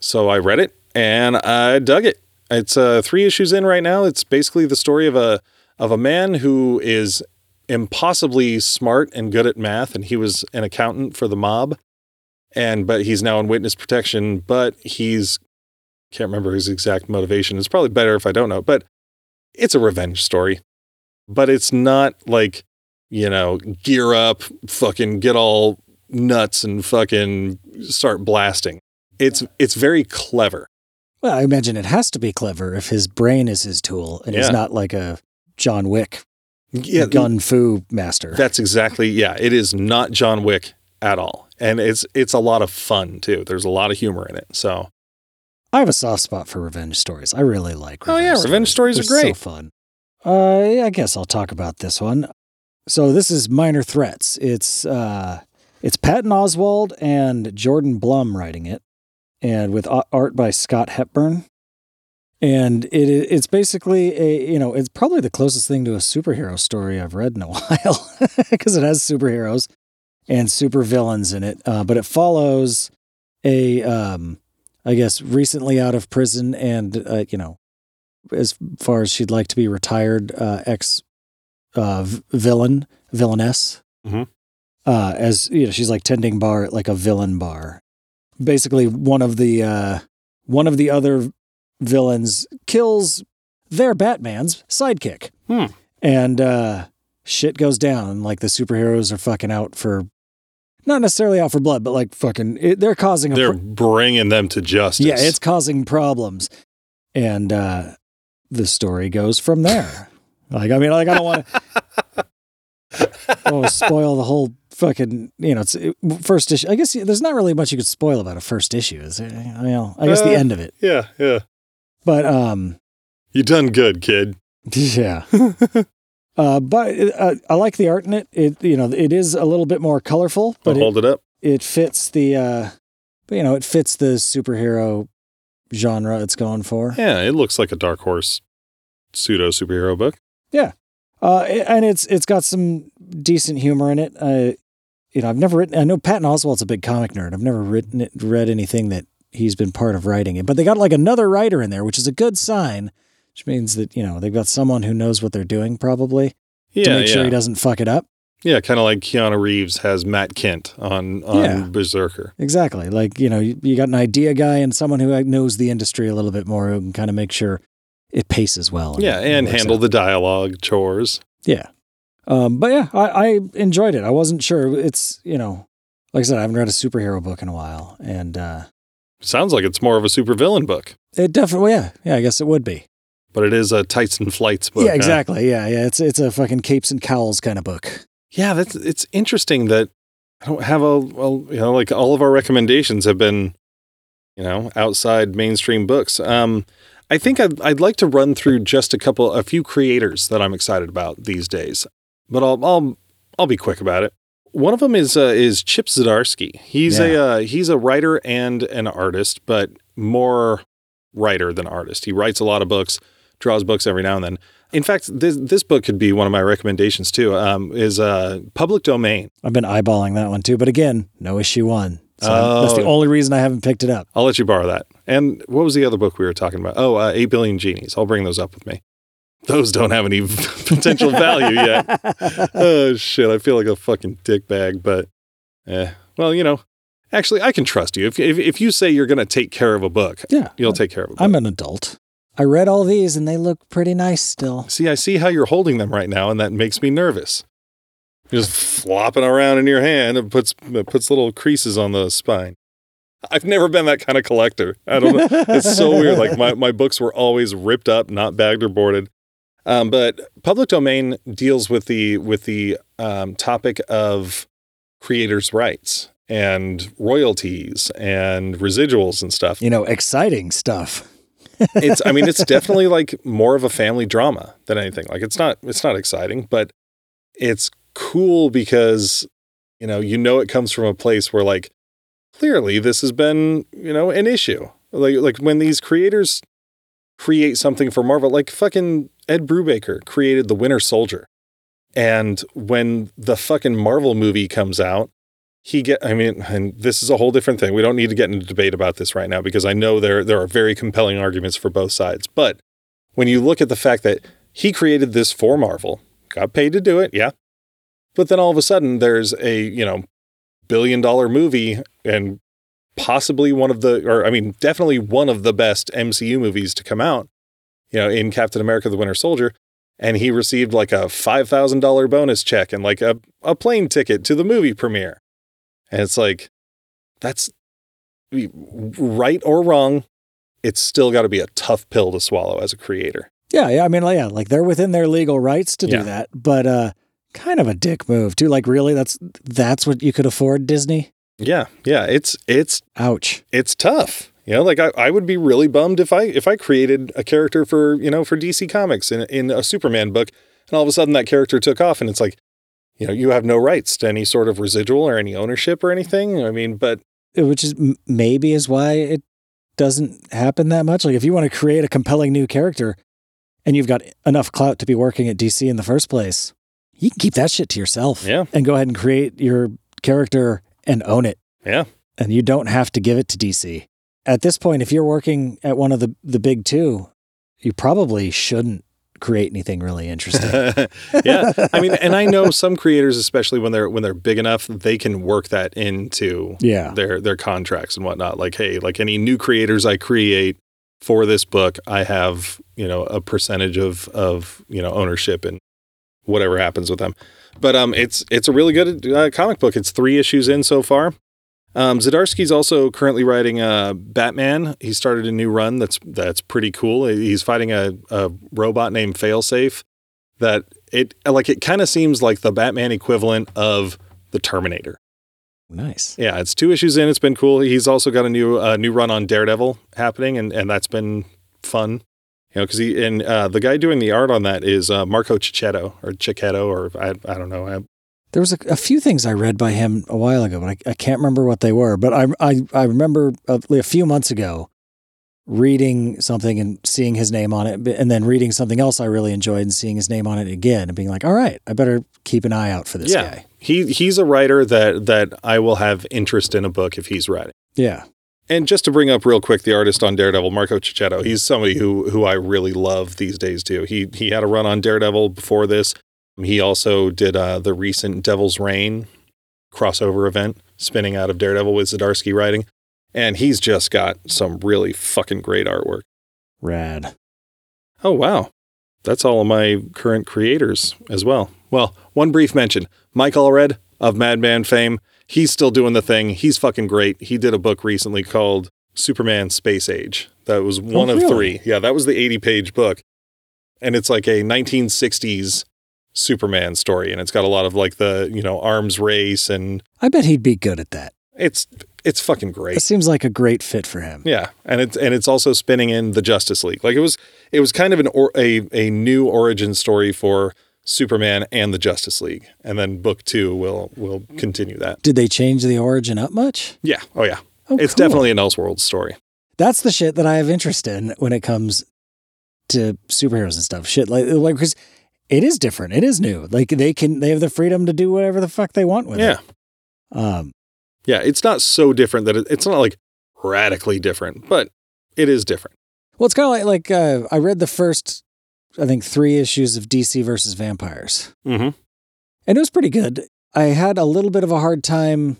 B: so I read it and I dug it. It's uh, three issues in right now. It's basically the story of a of a man who is impossibly smart and good at math, and he was an accountant for the mob. And but he's now in witness protection, but he's can't remember his exact motivation. It's probably better if I don't know, but it's a revenge story. But it's not like, you know, gear up, fucking get all nuts and fucking start blasting. It's it's very clever.
A: Well, I imagine it has to be clever if his brain is his tool and yeah. he's not like a John Wick yeah, gun fu master.
B: That's exactly yeah. It is not John Wick at all, and it's it's a lot of fun too. There's a lot of humor in it. So
A: I have a soft spot for revenge stories. I really like.
B: oh yeah,
A: stories.
B: revenge stories They're are great.
A: So fun. Uh, I guess I'll talk about this one. So this is Minor Threats. It's uh, it's Patton Oswalt and Jordan Blum writing it, and with art by Scott Hepburn and it it's basically a you know it's probably the closest thing to a superhero story I've read in a (laughs) while because it has superheroes and super villains in it, uh, but it follows a um, I guess recently out of prison and uh, you know as far as she'd like to be retired uh, ex uh, villain villainess. Mm-hmm. Uh, as you know she's like tending bar at like a villain bar. Basically one of the uh, one of the other villains kills they're Batman's sidekick.
B: Hmm.
A: And uh, shit goes down. Like the superheroes are fucking out for, not necessarily out for blood, but like fucking, it, they're causing a
B: They're
A: pro-
B: bringing them to justice.
A: yeah, it's causing problems. And uh, the story goes from there. like, I mean, like, I don't want to (laughs) oh, spoil the whole fucking, you know, it's it, first issue. I guess there's not really much you could spoil about a first issue. Is there? I mean, I guess the
B: Uh,
A: end of it.
B: yeah, yeah.
A: But, um,
B: You done good, kid. (laughs)
A: yeah. Uh, but uh, I like the art in it. It you know it is a little bit more colorful,
B: I'll
A: but it,
B: hold it up.
A: it fits the uh, but, you know it fits the superhero genre it's going for.
B: Yeah, it looks like a dark horse pseudo superhero book.
A: Yeah, uh, and it's it's got some decent humor in it. Uh, you know, I've never written. I know Patton Oswalt's a big comic nerd. I've never written it, read anything that he's been part of writing it. But they got like another writer in there, which is a good sign. Which means that you know they've got someone who knows what they're doing, probably
B: Yeah,
A: to make
B: yeah.
A: sure he doesn't fuck it up.
B: Yeah, kind of like Keanu Reeves has Matt Kindt on on
A: Yeah.
B: BRZRKR.
A: Exactly. Like, you know, you, you got an idea guy and someone who knows the industry a little bit more who can kind of make sure it paces well.
B: Yeah, and handle
A: out.
B: the dialogue chores.
A: Yeah. Um, but yeah, I, I enjoyed it. I wasn't sure. It's, you know, like I said, I haven't read a superhero book in a while. And uh,
B: Sounds like it's more of a supervillain book,
A: it definitely, yeah, yeah, I guess it would be.
B: but it is a tights and flights book.
A: yeah,
B: huh?
A: exactly. Yeah, yeah. It's it's a fucking capes and cowls kind of book.
B: Yeah, that's it's interesting that I don't have a well, you know, like all of our recommendations have been, you know, outside mainstream books. Um, I think I'd, I'd like to run through just a couple, a few creators that I'm excited about these days, but I'll I'll I'll be quick about it. One of them is uh, is Chip Zdarsky. He's a uh, he's a writer and an artist, but more writer than artist. He writes a lot of books, draws books every now and then. In fact, this this book could be one of my recommendations too. Um, is uh, Public Domain.
A: I've been eyeballing that one too. But again, no issue one. So that's the
B: Oh.
A: only reason I haven't picked it up.
B: I'll let you borrow that. And what was the other book we were talking about? Oh, uh, Eight Billion Genies. I'll bring those up with me. Those don't have any (laughs) potential value yet. (laughs) oh shit! I feel like a fucking dickbag, but eh. Well, you know, actually, I can trust you. If if, if you say you're going to take care of a book,
A: yeah.
B: you'll take care of a book.
A: I'm an adult. I read all these and they look pretty nice still.
B: See, I see how you're holding them right now, and that makes me nervous. You're just flopping around in your hand and puts it puts little creases on the spine. I've never been that kind of collector. I don't know. It's so weird. Like my, my books were always ripped up, not bagged or boarded. Um, but public domain deals with the with the um, topic of creators' rights and royalties and residuals and stuff.
A: you know, exciting stuff. (laughs)
B: it's I mean it's definitely like more of a family drama than anything. Like it's not it's not exciting, but it's cool because you know, you know it comes from a place where like clearly this has been, you know, an issue. Like like when these creators create something for Marvel, like fucking Ed Brubaker created The Winter Soldier. And when the fucking Marvel movie comes out, he get I mean, and this is a whole different thing. We don't need to get into debate about this right now because I know there there are very compelling arguments for both sides. But when you look at the fact that he created this for Marvel, got paid to do it, yeah. But then all of a sudden there's a, you know, billion dollar movie and possibly one of the or I mean, definitely one of the best MCU movies to come out, you know, in Captain America the Winter Soldier. And he received like a five thousand dollar bonus check and like a, a plane ticket to the movie premiere. And it's like, that's right or wrong, it's still got to be a tough pill to swallow as a creator.
A: Yeah, yeah. I mean, like, yeah, like they're within their legal rights to
B: Yeah.
A: do that, but uh, kind of a dick move too. Like, really, that's that's what you could afford, Disney?
B: Yeah, yeah, it's it's
A: Ouch.
B: it's tough. You know, like I, I would be really bummed if I if I created a character for you know for DC Comics in in a Superman book, and all of a sudden that character took off, and it's like, you know, you have no rights to any sort of residual or any ownership or anything. I mean, but
A: Which is maybe is why it doesn't happen that much. Like, if you want to create a compelling new character, and you've got enough clout to be working at DC in the first place, you can keep that shit to yourself.
B: Yeah.
A: and go ahead and create your character and own it.
B: yeah,
A: and you don't have to give it to DC. At this point, if you're working at one of the, the big two, you probably shouldn't create anything really interesting. (laughs)
B: yeah. I mean, and I know some creators, especially when they're when they're big enough, they can work that into
A: yeah.
B: their their contracts and whatnot. Like, hey, like any new creators I create, for this book, I have you know a percentage of of you know ownership and whatever happens with them. But um, it's it's a really good uh, comic book. It's three issues in so far. Um, Zdarsky's also currently writing uh, Batman. He started a new run that's that's pretty cool. He's fighting a, a robot named Failsafe. That it like it kind of seems like the Batman equivalent of the Terminator.
A: Nice.
B: Yeah, it's two issues in. It's been cool. He's also got a new uh, new run on Daredevil happening, and and that's been fun. You know, because he and uh, the guy doing the art on that is uh, Marco Checchetto or Checchetto or I I don't know.
A: There was a, a, few things I read by him a while ago, but I, I can't remember what they were. But I I, I remember uh, a, a few months ago reading something and seeing his name on it, and then reading something else I really enjoyed and seeing his name on it again, and being like, "All right, I better keep an eye out for this
B: yeah.
A: guy."
B: He he's a writer that that I will have interest in a book if he's writing.
A: Yeah.
B: And just to bring up real quick, the artist on Daredevil, Marco Checchetto, he's somebody who who I really love these days too. He he had a run on Daredevil before this. He also did uh, the recent Devil's Reign crossover event, spinning out of Daredevil with Zdarsky writing, and he's just got some really fucking great artwork.
A: Rad.
B: Oh wow, that's all of my current creators as well. Well, one brief mention: Mike Allred of Madman fame he's still doing the thing. He's fucking great. He did a book recently called Superman Space Age. That was one oh, of three. Yeah, that was the 80 page book. And it's like a 1960s Superman story. And it's got a lot of like the, you know, arms race and.
A: I bet he'd be good at that.
B: It's it's fucking great.
A: It seems like a great fit for him.
B: Yeah, and it's and it's also spinning in the Justice League. Like it was it was kind of an or, a a new origin story for Superman and the Justice League, and then book two will will continue that.
A: Did they change the origin up much?
B: Yeah. Oh yeah. Oh, it's cool. definitely an Elseworlds story.
A: That's the shit that I have interest in when it comes to superheroes and stuff. Shit like like because it is different. It is new. Like they can they have the freedom to do whatever the fuck they want with
B: yeah.
A: it. Yeah. Um.
B: Yeah. It's not so different that it, it's not like radically different, but it is different.
A: Well, it's kind of like like uh, I read the first I think, three issues of DC versus Vampires.
B: Mm-hmm.
A: And it was pretty good. I had a little bit of a hard time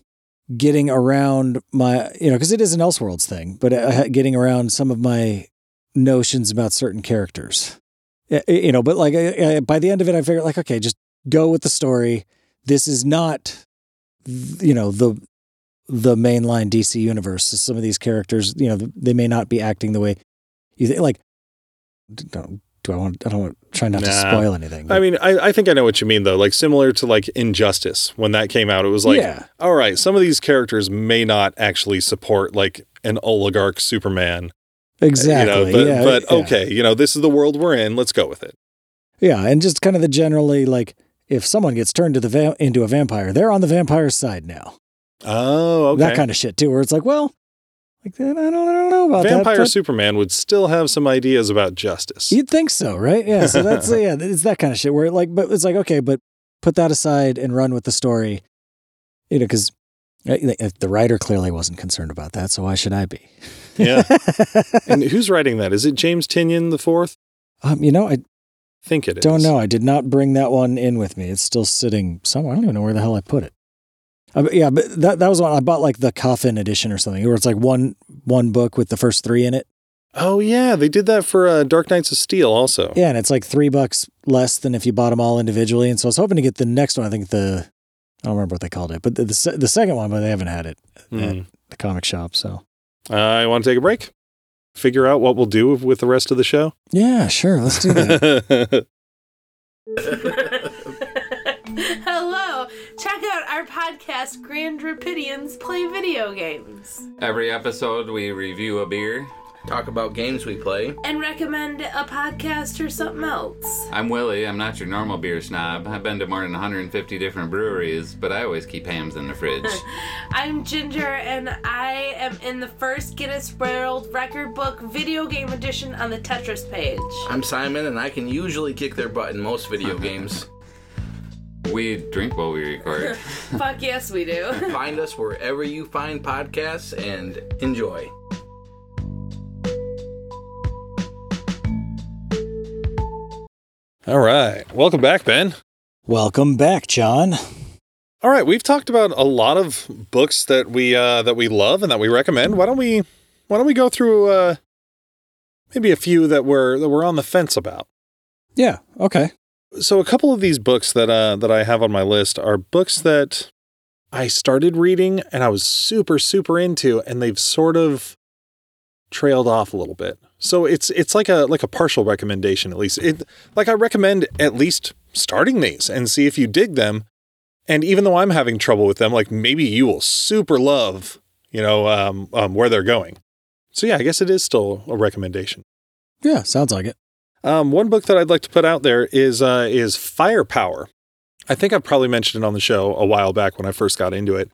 A: getting around my, you know, because it is an Elseworlds thing, but getting around some of my notions about certain characters. You know, but like by the end of it, I figured, like, okay, just go with the story. This is not, you know, the the mainline DC universe. So some of these characters, you know, they may not be acting the way you think. Like, don't do I want? I don't want try not nah. to spoil anything.
B: But. I mean, I, I think I know what you mean though. Like similar to like Injustice when that came out, it was like, yeah. all right, some of these characters may not actually support like an oligarch Superman.
A: Exactly.
B: You know, but,
A: yeah,
B: but
A: yeah.
B: okay, you know, this is the world we're in. Let's go with it.
A: Yeah, and just kind of the generally like if someone gets turned to the va- into a vampire, they're on the vampire's side now.
B: Oh, okay.
A: That kind of shit too, where it's like, well, like, I don't, I don't know about that.
B: Vampire
A: that.
B: Superman would still have some ideas about justice.
A: You'd think so, right? Yeah. So (laughs) that's yeah, it's that kind of shit where like, but it's like okay, but put that aside and run with the story. You know, because the writer clearly wasn't concerned about that, so why should I be? (laughs)
B: yeah. (laughs) and who's writing that? Is it James Tynion the fourth?
A: Um, you know, I
B: think it
A: don't is. know. I did not bring that one in with me. It's still sitting somewhere. I don't even know where the hell I put it. Uh, yeah, but that that was one I bought like the coffin edition or something, where it's like one one book with the first three in it.
B: Oh yeah, they did that for uh, Dark Knights of Steel also.
A: Yeah, and it's like three bucks less than if you bought them all individually. And so I was hoping to get the next one. I think the I don't remember what they called it, but the the, the second one, but they haven't had it mm. at the comic shop. So
B: uh, I want to take a break, figure out what we'll do with the rest of the show.
A: Yeah, sure, let's do that. (laughs) (laughs)
C: Hello! Check out our podcast, Grand Rapidians Play Video Games.
D: Every episode, we review a beer,
E: talk about games we play,
C: and recommend a podcast or something else.
D: I'm Willie. I'm not your normal beer snob. I've been to more than 150 different breweries, but I always keep hams in the fridge. (laughs)
C: I'm Ginger, and I am in the first Guinness World Record Book video game edition on the Tetris page.
E: I'm Simon, and I can usually kick their butt in most video (laughs) games.
D: We drink while we record. (laughs)
C: Fuck yes, we do.
E: find us wherever you find podcasts and enjoy.
B: All right. Welcome back, Ben.
A: Welcome back, John.
B: All right, we've talked about a lot of books that we uh, that we love and that we recommend. Why don't we why don't we go through uh, maybe a few that we're that we're on the fence about.
A: Yeah. Okay.
B: So a couple of these books that uh, that I have on my list are books that I started reading and I was super super into, and they've sort of trailed off a little bit. So it's it's like a like a partial recommendation at least. It like I recommend at least starting these and see if you dig them. And even though I'm having trouble with them, like maybe you will super love, you know, um, um, where they're going. So yeah, I guess it is still a recommendation.
A: Yeah, sounds like it.
B: Um, one book that I'd like to put out there is uh, is Firepower. I think I've probably mentioned it on the show a while back when I first got into it.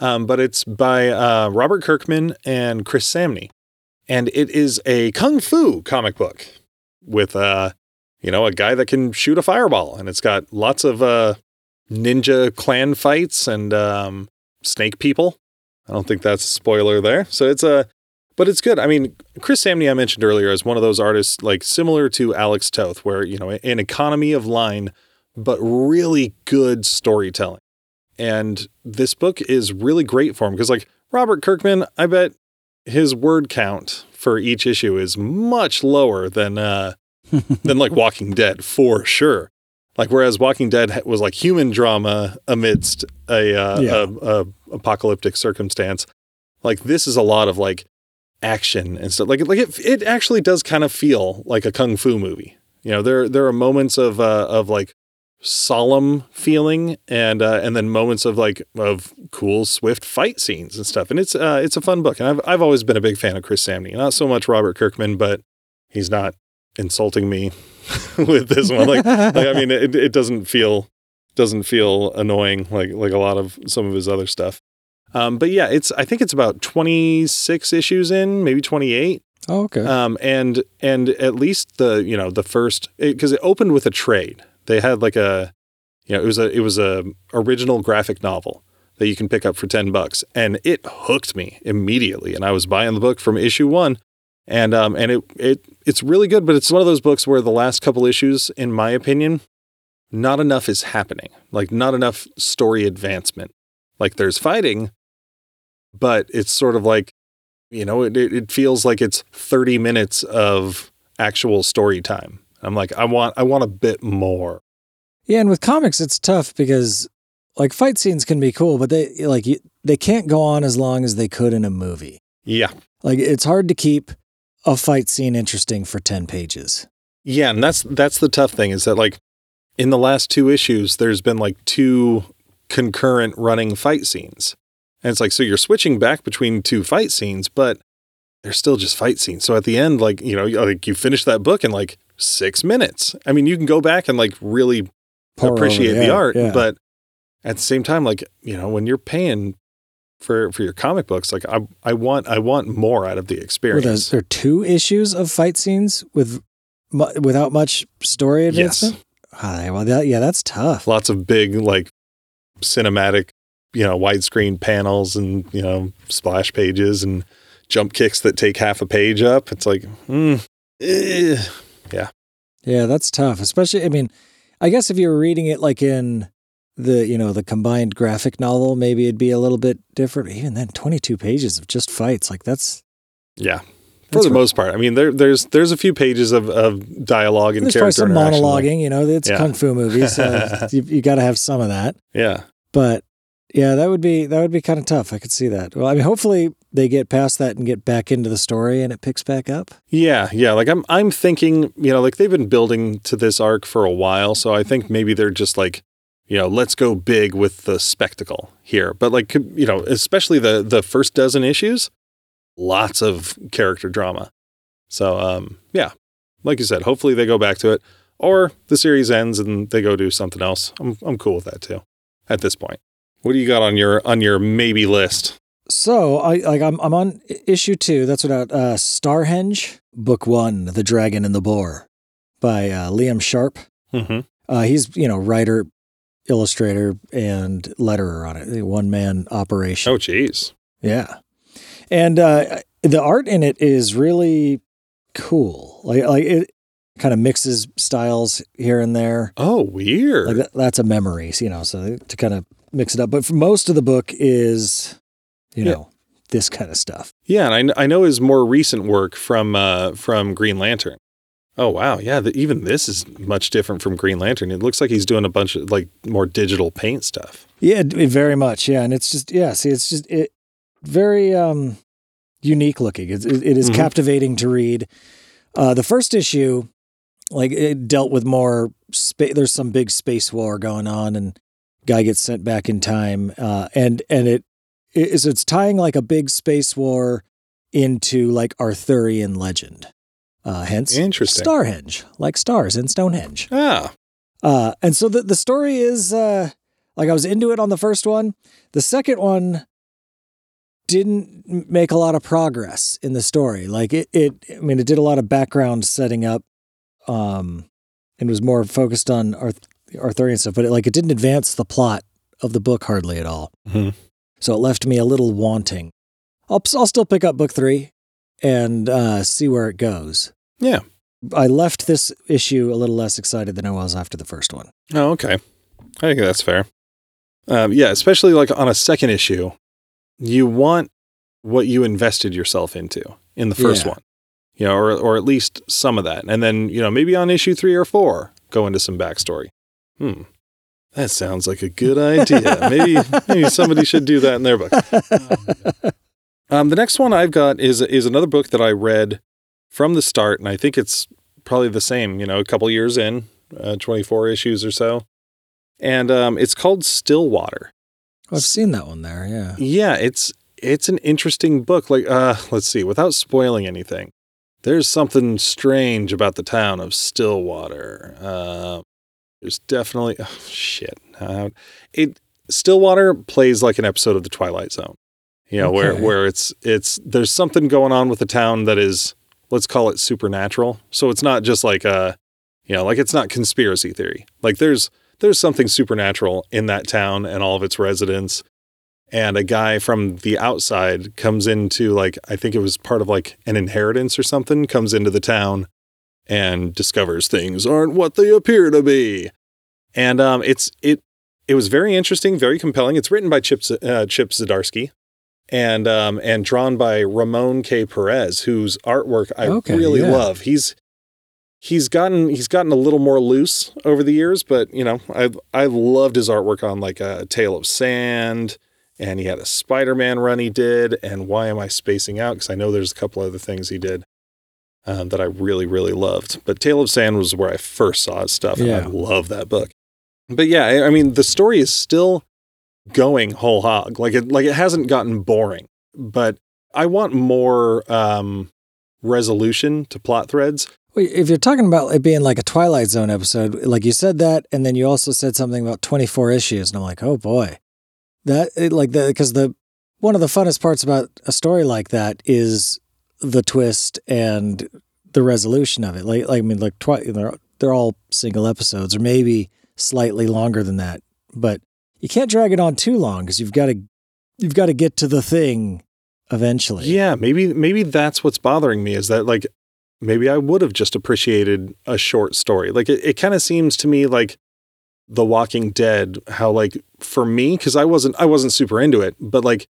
B: Um, but it's by uh, Robert Kirkman and Chris Samnee, and it is a kung fu comic book with uh, you know, a guy that can shoot a fireball, and it's got lots of uh, ninja clan fights and um, snake people. I don't think that's a spoiler there. So it's a, but it's good. I mean, Chris Samnee I mentioned earlier is one of those artists like similar to Alex Toth, where you know an economy of line, but really good storytelling. And this book is really great for him because, like Robert Kirkman, I bet his word count for each issue is much lower than uh, (laughs) than like Walking Dead for sure. Like whereas Walking Dead was like human drama amidst a, uh, yeah. a, a apocalyptic circumstance, like this is a lot of like action and stuff. Like like it it actually does kind of feel like a kung fu movie. You know, there there are moments of uh, of like solemn feeling and uh, and then moments of like of cool swift fight scenes and stuff. And it's uh, it's a fun book. And I've I've always been a big fan of Chris Samnee. Not so much Robert Kirkman, but he's not insulting me (laughs) with this one. Like, like I mean, it, it doesn't feel doesn't feel annoying like like a lot of some of his other stuff. Um, but yeah, it's I think it's about 26 issues in, maybe 28.
A: Oh, okay.
B: Um, and and at least the you know the first because it, it opened with a trade. They had like a you know it was a it was a original graphic novel that you can pick up for 10 bucks and it hooked me immediately and I was buying the book from issue 1 and um and it it it's really good, but it's one of those books where the last couple issues, in my opinion, not enough is happening. Like not enough story advancement. Like there's fighting, but it's sort of like, you know, it it feels like it's 30 minutes of actual story time. I'm like, I want I want a bit more.
A: Yeah, and with comics, it's tough because like fight scenes can be cool, but they like they can't go on as long as they could in a movie.
B: Yeah,
A: like it's hard to keep a fight scene interesting for 10 pages.
B: Yeah, and that's that's the tough thing is that like in the last two issues there's been like two concurrent running fight scenes. And it's like so you're switching back between two fight scenes, but they're still just fight scenes. So at the end like, you know, like you finish that book and like 6 minutes. I mean, you can go back and like really Pour appreciate the art, yeah. but at the same time like, you know, when you're paying for for your comic books. Like I I want I want more out of the experience.
A: there are two issues of fight scenes with without much story advancement. Yes. Oh, well, that, yeah, that's tough.
B: Lots of big like cinematic, you know, widescreen panels and you know splash pages and jump kicks that take half a page up. It's like, mm, eh. Yeah,
A: yeah, that's tough. Especially, I mean, I guess if you were reading it like in the you know the combined graphic novel maybe it'd be a little bit different. Even then 22 pages of just fights like that's
B: yeah. For the most part. I mean there, there's there's a few pages of, of dialogue and there's character some
A: monologuing you know it's yeah. kung fu movies so (laughs) you, you got to have some of that.
B: Yeah.
A: But yeah that would be that would be kind of tough i could see that well i mean hopefully they get past that and get back into the story and it picks back up
B: yeah yeah like i'm i'm thinking you know like they've been building to this arc for a while so i think maybe they're just like you know, let's go big with the spectacle here. But like, you know, especially the the first dozen issues, lots of character drama. So, um, yeah, like you said, hopefully they go back to it, or the series ends and they go do something else. I'm I'm cool with that too. At this point, what do you got on your on your maybe list?
A: So I like I'm I'm on issue two. That's what uh, Starhenge, book one, The Dragon and the Boar, by uh, Liam Sharp.
B: Mm-hmm.
A: Uh, he's you know writer illustrator and letterer on it. One man operation.
B: Oh, geez.
A: Yeah. And uh, the art in it is really cool. Like, like it kind of mixes styles here and there.
B: Oh, weird.
A: Like that, that's a memory, you know, so to kind of mix it up. But for most of the book is, you know, this kind of stuff.
B: Yeah, and I, I know his more recent work from uh, from Green Lantern. Oh wow, yeah. The, even this is much different from Green Lantern. It looks like he's doing a bunch of like more digital paint stuff.
A: Yeah, very much. Yeah, and it's just yeah. See, it's just it very um unique looking. It's, it, it is mm-hmm. captivating to read. Uh, the first issue, like it dealt with more space. There's some big space war going on, and guy gets sent back in time. Uh, and and it is it's tying like a big space war into like Arthurian legend. Uh, hence,
B: interesting
A: Starhenge, like stars in Stonehenge.
B: Ah,
A: uh, and so the the story is uh, like I was into it on the first one. The second one didn't make a lot of progress in the story. Like it, it I mean, it did a lot of background setting up, um, and was more focused on Arth- Arthurian stuff, but it, like it didn't advance the plot of the book hardly at all.
B: Mm-hmm.
A: So it left me a little wanting. I'll I'll still pick up book three and uh, see where it goes.
B: Yeah.
A: I left this issue a little less excited than I was after the first one.
B: Oh, okay. I think that's fair. Um, yeah, especially like on a second issue, you want what you invested yourself into in the first yeah. one, you know, or or at least some of that, and then you know maybe on issue three or four go into some backstory. Hmm, that sounds like a good idea. maybe maybe somebody should do that in their book. (laughs) Um, the next one I've got is is another book that I read from the start, and I think it's probably the same. You know, a couple years in, uh, twenty four issues or so, and um, it's called Stillwater.
A: Oh, I've seen that one there. Yeah.
B: Yeah, it's it's an interesting book. Like, uh, let's see, without spoiling anything, there's something strange about the town of Stillwater. Uh, there's definitely oh, shit. Uh, it Stillwater plays like an episode of The Twilight Zone. You know, okay. where where it's it's there's something going on with the town that is let's call it supernatural. So it's not just like a, you know, like it's not conspiracy theory. Like there's there's something supernatural in that town and all of its residents. And a guy from the outside comes into like I think it was part of like an inheritance or something, comes into the town and discovers things aren't what they appear to be. And um, it's it it was very interesting, very compelling. It's written by Chip uh, Chip Zdarsky, and um, and drawn by Ramon K. Perez, whose artwork I okay, really yeah. love. He's he's gotten he's gotten a little more loose over the years, but you know I I loved his artwork on like a Tale of Sand, and he had a Spider-Man run he did, and why am I spacing out? Because I know there's a couple other things he did. Um, that I really, really loved. But Tale of Sand was where I first saw his stuff, and yeah. I love that book. But yeah, I mean, the story is still going whole hog. Like it like it hasn't gotten boring, but I want more um, resolution to plot threads.
A: If you're talking about it being like a Twilight Zone episode, like you said that, and then you also said something about 24 issues, and I'm like, oh boy, that it, like the because the one of the funnest parts about a story like that is the twist and the resolution of it. Like, like I mean, like twi- they're they're all single episodes, or maybe slightly longer than that, but you can't drag it on too long because you've got to you've got to get to the thing eventually.
B: Yeah, maybe maybe that's what's bothering me is that like maybe I would have just appreciated a short story. Like it, it kind of seems to me like The Walking Dead, how like for me, because I wasn't I wasn't super into it, but like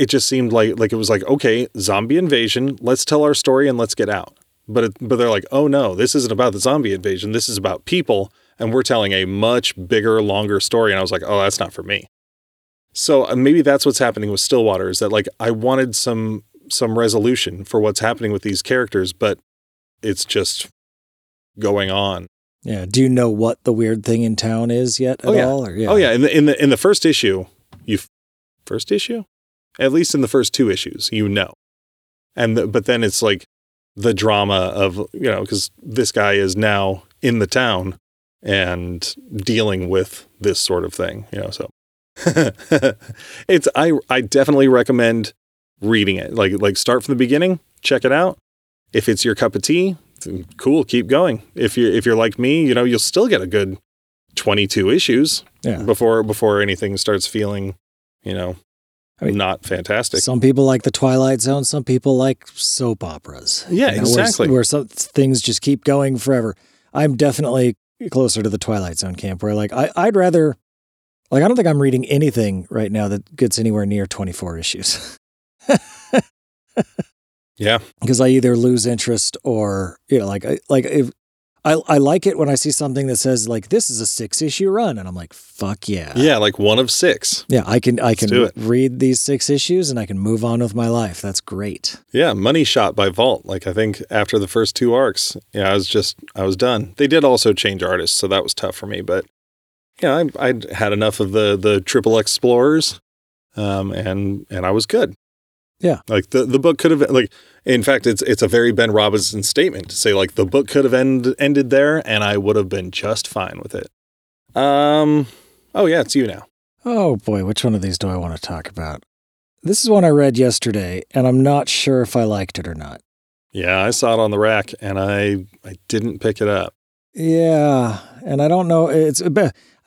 B: it just seemed like like it was like, okay, zombie invasion, let's tell our story and let's get out. But it, but they're like, oh no, this isn't about the zombie invasion. This is about people and we're telling a much bigger, longer story. And I was like, oh, that's not for me. So uh, maybe that's what's happening with Stillwater is that like I wanted some some resolution for what's happening with these characters, but it's just going on.
A: Yeah. Do you know what the weird thing in town is yet at
B: oh, yeah.
A: all? Or,
B: yeah. Oh yeah. In the in the in the first issue, you first issue, at least in the first two issues, you know, and the, but then it's like the drama of you know because this guy is now in the town and dealing with this sort of thing, you know, so (laughs) it's I I definitely recommend reading it. Like like start from the beginning, check it out. If it's your cup of tea, cool, keep going. If you if you're like me, you know, you'll still get a good 22 issues yeah. before before anything starts feeling, you know, I mean, not fantastic.
A: Some people like the Twilight Zone. Some people like soap operas.
B: Yeah, you know, exactly.
A: Where, where some things just keep going forever. I'm definitely closer to the Twilight Zone camp where like I, I'd rather like I don't think I'm reading anything right now that gets anywhere near 24 issues. (laughs)
B: yeah,
A: because I either lose interest or you know, like like if I, I like it when I see something that says like this is a six issue run, and I'm like, fuck yeah,
B: yeah, like one of six.
A: Yeah, I can I can read these six issues and I can move on with my life. That's great.
B: Yeah, money shot by Vault. Like I think after the first two arcs, yeah, I was just I was done. They did also change artists, so that was tough for me. But yeah, I I'd had enough of the the triple explorers, um, and and I was good.
A: Yeah.
B: Like the, the book could have like in fact it's it's a very Ben Robinson statement to say like the book could have end, ended there and I would have been just fine with it. Um oh yeah, it's you now.
A: Oh boy, which one of these do I want to talk about? This is one I read yesterday and I'm not sure if I liked it or not.
B: Yeah, I saw it on the rack and I I didn't pick it up.
A: Yeah, and I don't know it's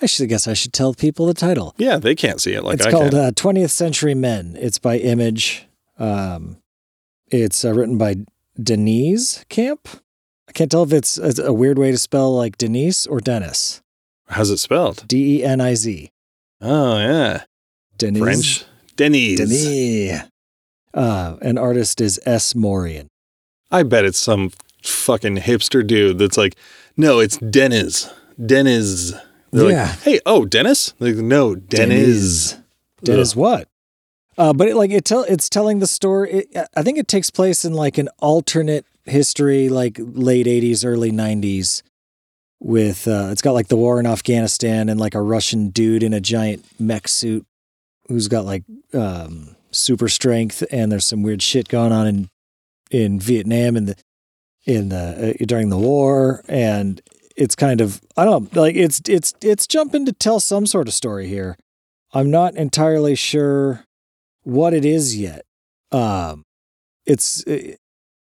A: I should guess I should tell people the title.
B: Yeah, they can't see it like
A: it's
B: I
A: called
B: uh,
A: 20th Century Men. It's by Image. Um, it's uh, written by Deniz Camp. I can't tell if it's, it's, a weird way to spell like Denise or Dennis.
B: How's it spelled?
A: D E N I Z.
B: Oh yeah,
A: Denise.
B: French. Denise.
A: Denise. Uh, an artist is S. Morian.
B: I bet it's some fucking hipster dude that's like, no, it's Dennis. Dennis. They're yeah. Like, hey, oh, Dennis? Like, no, Dennis.
A: Dennis, Dennis what? Uh, but it, like it tell it's telling the story. It, I think it takes place in like an alternate history, like late '80s, early '90s. With uh, it's got like the war in Afghanistan and like a Russian dude in a giant mech suit who's got like um, super strength, and there's some weird shit going on in in Vietnam in the in the uh, during the war, and it's kind of I don't know, like it's it's it's jumping to tell some sort of story here. I'm not entirely sure what it is yet. Um, it's it,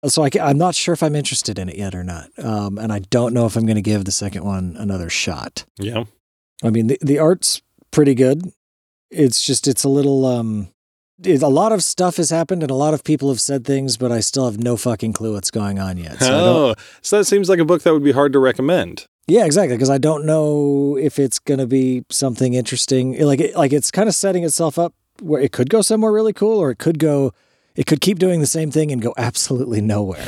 A: uh, so I, am not sure if I'm interested in it yet or not. Um, and I don't know if I'm going to give the second one another shot.
B: Yeah.
A: I mean, the, the art's pretty good. It's just, it's a little, um, it, a lot of stuff has happened and a lot of people have said things, but I still have no fucking clue what's going on yet.
B: So oh, so that seems like a book that would be hard to recommend.
A: Yeah, exactly. Because I don't know if it's going to be something interesting. Like, it, like it's kind of setting itself up where it could go somewhere really cool, or it could go, it could keep doing the same thing and go absolutely nowhere.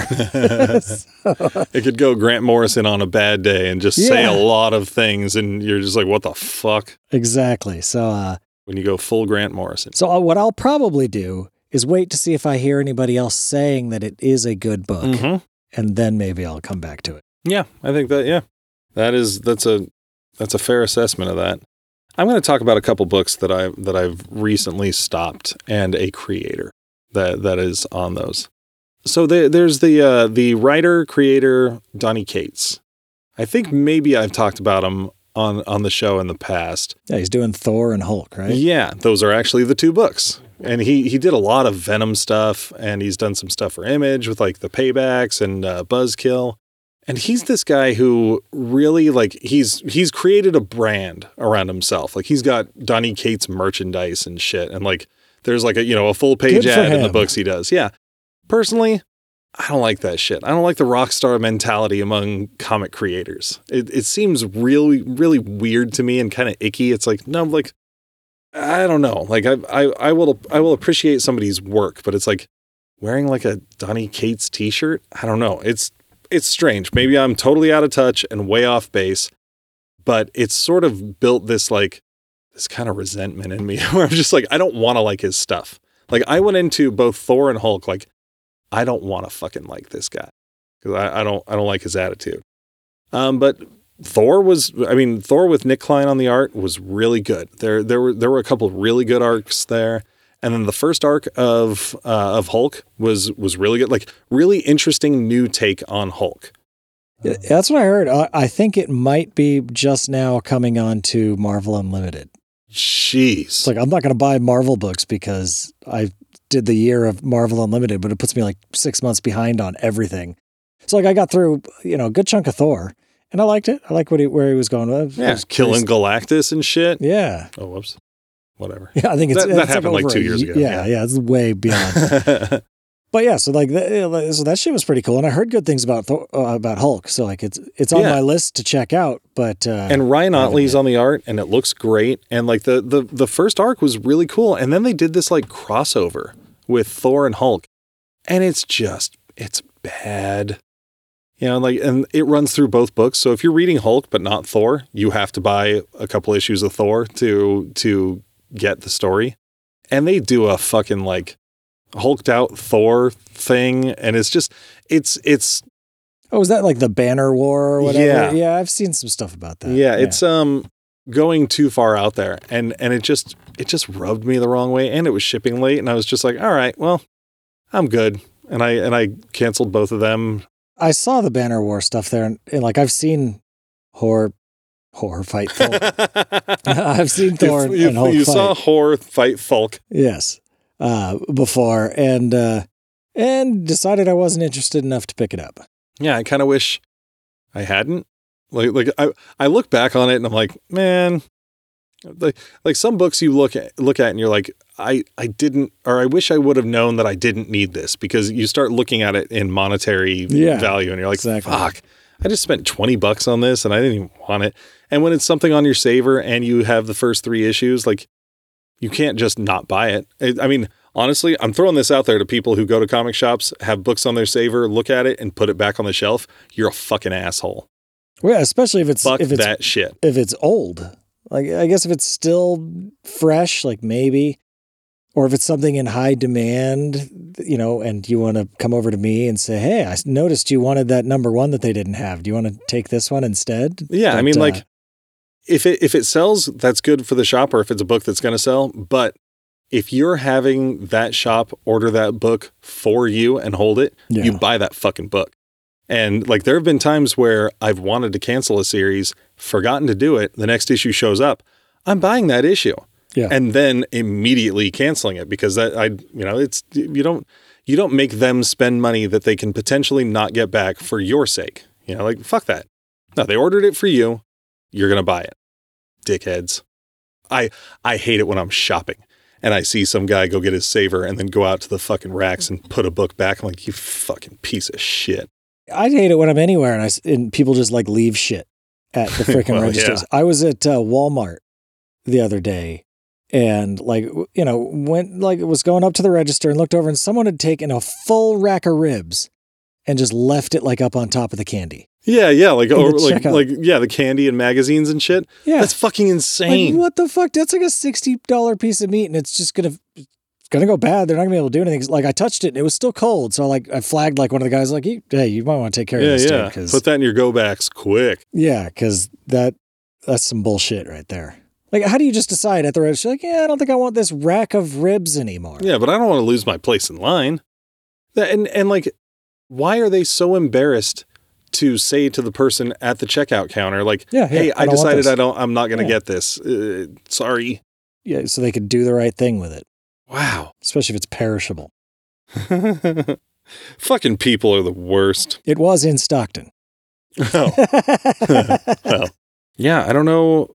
B: so. (laughs) (laughs) It could go Grant Morrison on a bad day and just yeah. say a lot of things, and you're just like, what the fuck?
A: Exactly. So, uh,
B: when you go full Grant Morrison.
A: So, uh, what I'll probably do is wait to see if I hear anybody else saying that it is a good book, mm-hmm. and then maybe I'll come back to it.
B: Yeah, I think that, yeah, that is, that's a, that's a fair assessment of that. I'm going to talk about a couple books that I that I've recently stopped and a creator that that is on those. So the, there's the uh, the writer creator Donny Cates. I think maybe I've talked about him on on the show in the past.
A: Yeah, he's doing Thor and Hulk, right?
B: Yeah, those are actually the two books. And he he did a lot of Venom stuff, and he's done some stuff for Image with like the paybacks and uh, Buzzkill. And he's this guy who really like he's he's created a brand around himself. Like he's got Donny Cates merchandise and shit. And like there's like a you know a full page ad in the books he does. Yeah. Personally, I don't like that shit. I don't like the rock star mentality among comic creators. It it seems really really weird to me and kind of icky. It's like no, like I don't know. Like I I I will I will appreciate somebody's work, but it's like wearing like a Donny Cates t-shirt. I don't know. It's it's strange. Maybe I'm totally out of touch and way off base, but it's sort of built this like this kind of resentment in me (laughs) where I'm just like, I don't want to like his stuff. Like I went into both Thor and Hulk, like, I don't want to fucking like this guy. Cause I, I don't I don't like his attitude. Um, but Thor was I mean, Thor with Nic Klein on the art was really good. There there were there were a couple of really good arcs there. And then the first arc of uh, of Hulk was was really good, like really interesting new take on Hulk.
A: Yeah, That's what I heard. I think it might be just now coming on to Marvel Unlimited.
B: Jeez,
A: it's like I'm not going to buy Marvel books because I did the year of Marvel Unlimited, but it puts me like six months behind on everything. So like I got through, you know, a good chunk of Thor, and I liked it. I like what he, where he was going.
B: with. yeah, killing Galactus and shit.
A: Yeah.
B: Oh, woops whatever.
A: Yeah, I think it's
B: that, that happened like, like two years ago.
A: Yeah, yeah, yeah, it's way beyond. (laughs) but yeah, so like so that shit was pretty cool, and I heard good things about Thor, uh, about Hulk. So like it's it's on yeah. my list to check out. But uh,
B: and Ryan Ottley's on the art, and it looks great. And like the the the first arc was really cool, and then they did this like crossover with Thor and Hulk, and it's just it's bad. You know, like, and it runs through both books. So if you're reading Hulk but not Thor, you have to buy a couple issues of Thor to to get the story. And they do a fucking like hulked out Thor thing, and it's just it's it's.
A: Oh, is that like the Banner War or whatever?
B: Yeah.
A: yeah. I've seen some stuff about that.
B: Yeah, it's um going too far out there, and and it just it just rubbed me the wrong way, and it was shipping late, and I was just like, all right, well, I'm good, and I and I canceled both of them.
A: I saw the Banner War stuff there, and, and like I've seen horror horror fight Thor. (laughs) (laughs) I've seen Thor
B: you,
A: and Hulk
B: you
A: fight.
B: saw horror fight Folk.
A: yes, uh, before, and uh, and decided I wasn't interested enough to pick it up.
B: Yeah, I kind of wish I hadn't. Like like I I look back on it and I'm like, man, like like some books you look at look at and you're like, I I didn't or I wish I would have known that I didn't need this because you start looking at it in monetary
A: Yeah,
B: value and you're like,
A: exactly.
B: fuck. I just spent 20 bucks on this and I didn't even want it. And when it's something on your saver and you have the first 3 issues, like you can't just not buy it. I I mean, honestly, I'm throwing this out there to people who go to comic shops, have books on their saver, look at it and put it back on the shelf. You're a fucking asshole.
A: Well, yeah, especially if it's
B: Fuck
A: if it's
B: that shit.
A: if it's old. Like I guess if it's still fresh, like maybe, or if it's something in high demand, you know, and you want to come over to me and say, "Hey, I noticed you wanted that number one that they didn't have. Do you want to take this one instead?"
B: Yeah, I mean,
A: uh,
B: like if it if it sells, that's good for the shop, or if it's a book that's going to sell. But if you're having that shop order that book for you and hold it,
A: Yeah.
B: you buy that fucking book. And like there have been times where I've wanted to cancel a series, forgotten to do it. The next issue shows up, I'm buying that issue,
A: yeah,
B: and then immediately canceling it because that I you know it's you don't you don't make them spend money that they can potentially not get back for your sake. You know, like fuck that. No, they ordered it for you. You're gonna buy it, dickheads. I I hate it when I'm shopping and I see some guy go get his saver and then go out to the fucking racks and put a book back. I'm like, you fucking piece of shit.
A: I hate it when I'm anywhere and I and people just like leave shit at the (laughs) freaking
B: Well,
A: registers. I was at uh, Walmart the other day and like you know went like it was going up to the register and looked over and someone had taken a full rack of ribs and just left it like up on top of the candy.
B: Yeah, yeah, like
A: oh,
B: the like like yeah, the candy and magazines and shit.
A: Yeah,
B: That's fucking
A: like,
B: insane.
A: what the fuck? That's like a sixty dollar piece of meat, and it's just gonna it's gonna go bad. They're not gonna be able to do anything. Like I touched it, and it was still cold, so like I flagged like one of the guys, like, "Hey, you might want to take care
B: yeah,
A: of this,
B: yeah.
A: because
B: Put that in your go backs quick.
A: Yeah, because that that's some bullshit right there. Like, how do you just decide at the register? Like, yeah, I don't think I want this rack of ribs anymore.
B: Yeah, but I don't want to lose my place in line. And and like, why are they so embarrassed to say to the person at the checkout counter, like,
A: Yeah,
B: "Hey,
A: yeah,
B: I,
A: I
B: decided. I don't, I'm not going to
A: Yeah.
B: get this. Uh, sorry."
A: yeah, so they could do the right thing with it,
B: Wow.
A: especially if it's perishable. (laughs)
B: Fucking people are the worst.
A: It was in Stockton.
B: Oh, (laughs) well. Yeah, I don't know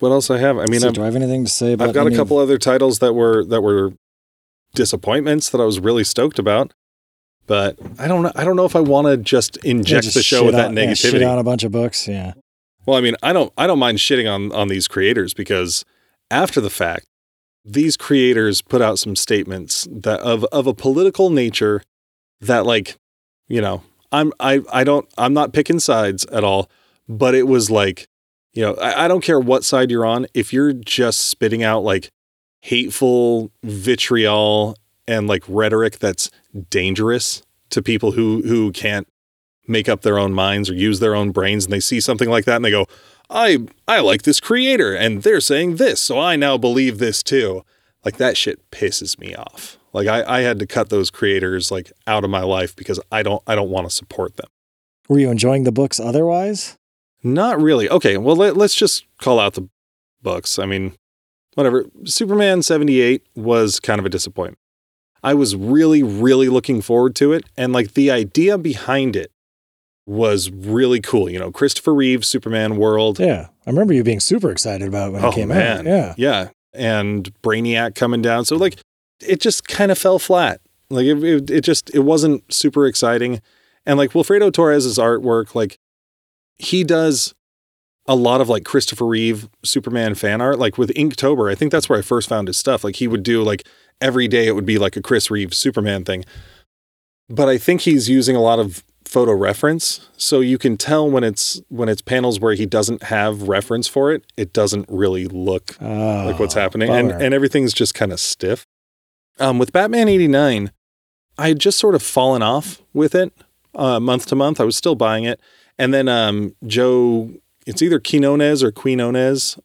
B: what else I have. I mean,
A: So do I have anything to say about?
B: I've got a
A: of-
B: couple other titles that were that were disappointments that I was really stoked about. But I don't know. I don't know if I want to just
A: Yeah,
B: inject
A: just
B: the show with that
A: on- yeah,
B: negativity.
A: shit on a bunch of books. Yeah,
B: Well, I mean, I don't I don't mind shitting on on these creators because after the fact, these creators put out some statements that of of a political nature that like, you know, I'm I I don't I'm not picking sides at all, but it was like, you know, I, I don't care what side you're on, if you're just spitting out like hateful vitriol and like rhetoric that's dangerous to people who who can't make up their own minds or use their own brains and they see something like that and they go i i like this creator and they're saying this so i now believe this too. Like that shit pisses me off. Like i i had to cut those creators like out of my life because i don't i don't want to support them.
A: Were you enjoying the books otherwise?
B: Not really. Okay well let, let's just call out the books. I mean whatever. Superman 78 was kind of a disappointment. I was really really looking forward to it and like the idea behind it was really cool. You know christopher reeve superman world.
A: Yeah, I remember you being super excited about it when
B: oh
A: it came
B: man.
A: Out. Yeah,
B: yeah and brainiac coming down. So like it just kind of fell flat. Like it, it, it just it wasn't super exciting. And like wilfredo torres's artwork like he does a lot of like christopher reeve superman fan art like with inktober i think that's where i first found his stuff like he would do like every day it would be like a Chris Reeve Superman thing. But I think he's using a lot of photo reference, so you can tell when it's when it's panels where he doesn't have reference for it, it doesn't really look
A: Oh,
B: like what's happening, and and everything's just kind of stiff. Um, with Batman eighty nine, I had just sort of fallen off with it uh, month to month. I was still buying it, and then um, Joe, it's either Quinones or Quinones.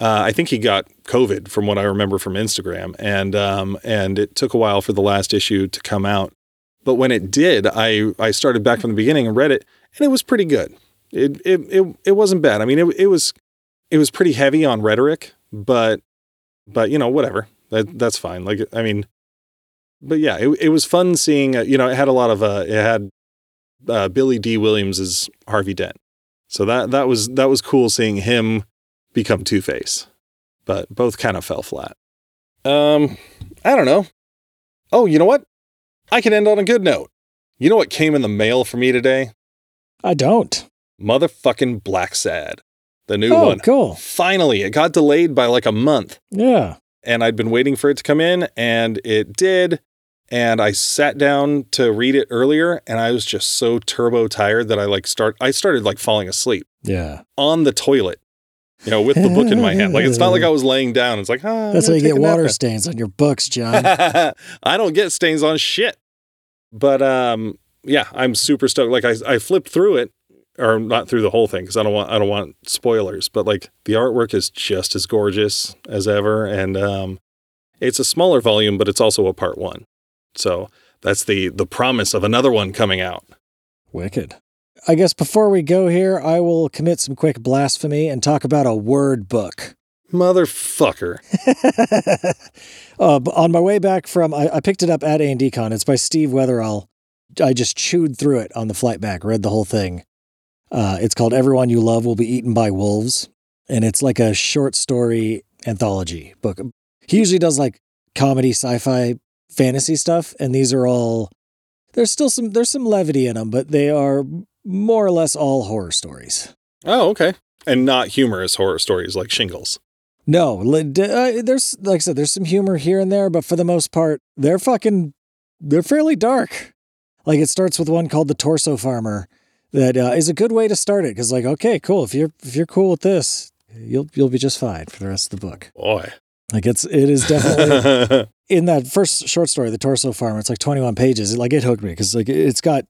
B: Uh, I think he got COVID from what I remember from Instagram, and um, and it took a while for the last issue to come out. But when it did, I I started back from the beginning and read it, and it was pretty good. It it it, it wasn't bad. I mean, it it was it was pretty heavy on rhetoric, but but you know whatever that that's fine. Like I mean, but yeah, it it was fun seeing. Uh, you know, it had a lot of uh, it had uh, Billy Dee Williams as Harvey Dent, so that that was that was cool seeing him become Two Face, but both kind of fell flat. Um, I don't know. Oh, you know what? I can end on a good note. You know what came in the mail for me today?
A: I don't.
B: Motherfucking Blacksad, the new
A: oh,
B: one.
A: cool.
B: Finally, it got delayed by like a month,
A: Yeah.
B: and I'd been waiting for it to come in, and it did. And I sat down to read it earlier, and I was just so turbo tired that I like start. I started like falling asleep
A: Yeah.
B: on the toilet, you know, with the book in my hand. Like it's not like I was laying down. It's like ah,
A: That's how you get water stains on your books, John. (laughs)
B: I don't get stains on shit. But um yeah, I'm super stoked. Like I I flipped through it or not through the whole thing because I don't want I don't want spoilers, but like the artwork is just as gorgeous as ever and um it's a smaller volume but it's also a part 1. So that's the the promise of another one coming out.
A: Wicked. I guess before we go here, I will commit some quick blasphemy and talk about a word book.
B: Motherfucker.
A: uh, (laughs) on my way back from, I, I picked it up at A&D Con. It's by Steve Weatherall. I just chewed through it on the flight back, read the whole thing. Uh, it's called Everyone You Love Will Be Eaten by Wolves. And it's like a short story anthology book. He usually does like comedy, sci fi, fantasy stuff. And these are all, there's still some, there's some levity in them, but they are more or less all horror stories.
B: Oh, okay. And not humorous horror stories like Shingles.
A: No, uh, there's like I said, there's some humor here and there, but for the most part, they're fucking, they're fairly dark. Like it starts with one called the Torso Farmer, that uh, is a good way to start it because like okay, cool. If you're if you're cool with this, you'll you'll be just fine for the rest of the book.
B: Boy.
A: Like it's it is definitely (laughs) in that first short story, the Torso Farmer. It's like 21 pages. It, like it hooked me because like it's got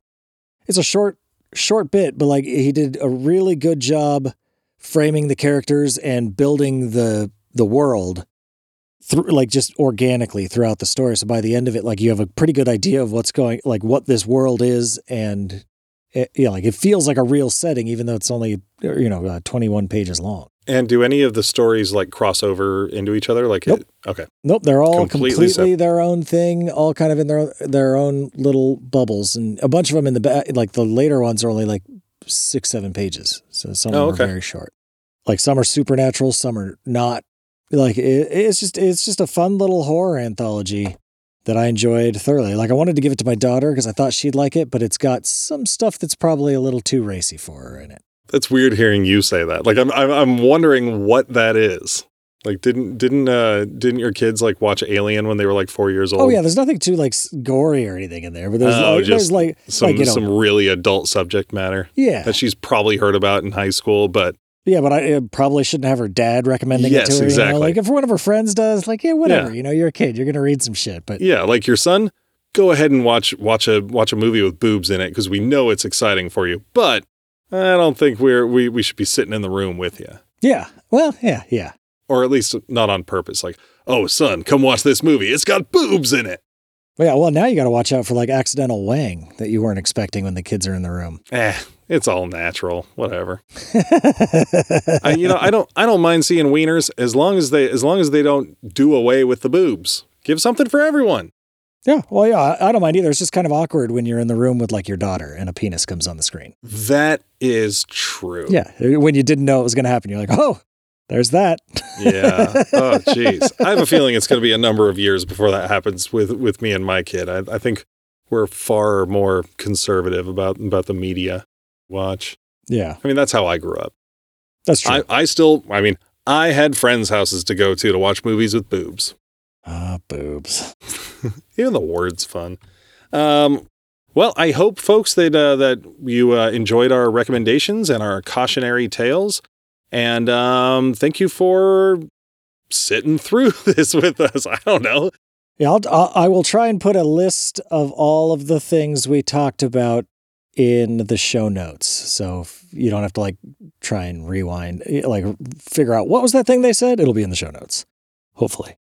A: it's a short short bit, but like he did a really good job framing the characters and building the the world through like just organically throughout the story. So by the end of it, like you have a pretty good idea of what's going, like what this world is, and it, yeah, like it feels like a real setting, even though it's only you know uh, 21 pages long.
B: And do any of the stories like cross over into each other? Like,
A: Nope.
B: it, okay,
A: Nope, they're all
B: Completely
A: completely, their own thing, all kind of in their their own little bubbles, and a bunch of them in the back. Like the later ones are only like six, seven pages, so some
B: Oh,
A: of them
B: okay.
A: are very short. Like some are supernatural, some are not. Like it, it's just it's just a fun little horror anthology that I enjoyed thoroughly. Like I wanted to give it to my daughter because I thought she'd like it, but it's got some stuff that's probably a little too racy for her in it.
B: That's weird hearing you say that. Like, I'm I'm, I'm wondering what that is. Like, didn't didn't uh didn't your kids like watch Alien when they were like four years old?
A: Oh yeah, there's nothing too like gory or anything in there, but there's
B: Oh,
A: like,
B: just
A: there's like
B: some
A: like you know
B: some really adult subject matter
A: yeah
B: that she's probably heard about in high school, but
A: Yeah, but I uh, probably shouldn't have her dad recommending
B: Yes,
A: it to her. You
B: exactly.
A: know? Like if one of her friends does, like yeah, whatever.
B: Yeah.
A: You know, you're a kid. You're gonna read some shit. But
B: yeah, like your son, go ahead and watch watch a watch a movie with boobs in it because we know it's exciting for you. But I don't think we're we we should be sitting in the room with you.
A: yeah, well, yeah, yeah.
B: or at least not on purpose. Like, oh, son, come watch this movie. It's got boobs in it.
A: Well, yeah. Well, now you got to watch out for like accidental wang that you weren't expecting when the kids are in the room.
B: Eh, it's all natural. Whatever. (laughs) I, you know, I don't, I don't mind seeing wieners as long as they, as long as they don't do away with the boobs. Give something for everyone.
A: Yeah. Well, yeah. I, don't mind either. It's just kind of awkward when you're in the room with like your daughter and a penis comes on the screen.
B: That is true.
A: Yeah. Uh, when you didn't know it was gonna happen, you're like, oh, there's that.
B: Yeah. Oh, (laughs) jeez. I have a feeling it's going to be a number of years before that happens with with me and my kid. I, I think we're far more conservative about about the media watch.
A: yeah,
B: I mean, that's how I grew up.
A: that's true.
B: I, I still, I mean, I had friends' houses to go to to watch movies with boobs.
A: Ah, boobs. (laughs)
B: Even the word's fun. Um, well, I hope, folks, that uh, that you uh, enjoyed our recommendations and our cautionary tales, and um, thank you for sitting (laughs) through this with us. I don't know.
A: Yeah, I'll, I will try and put a list of all of the things we talked about in the show notes, so you don't have to like try and rewind, like figure out what was that thing they said. It'll be in the show notes, hopefully.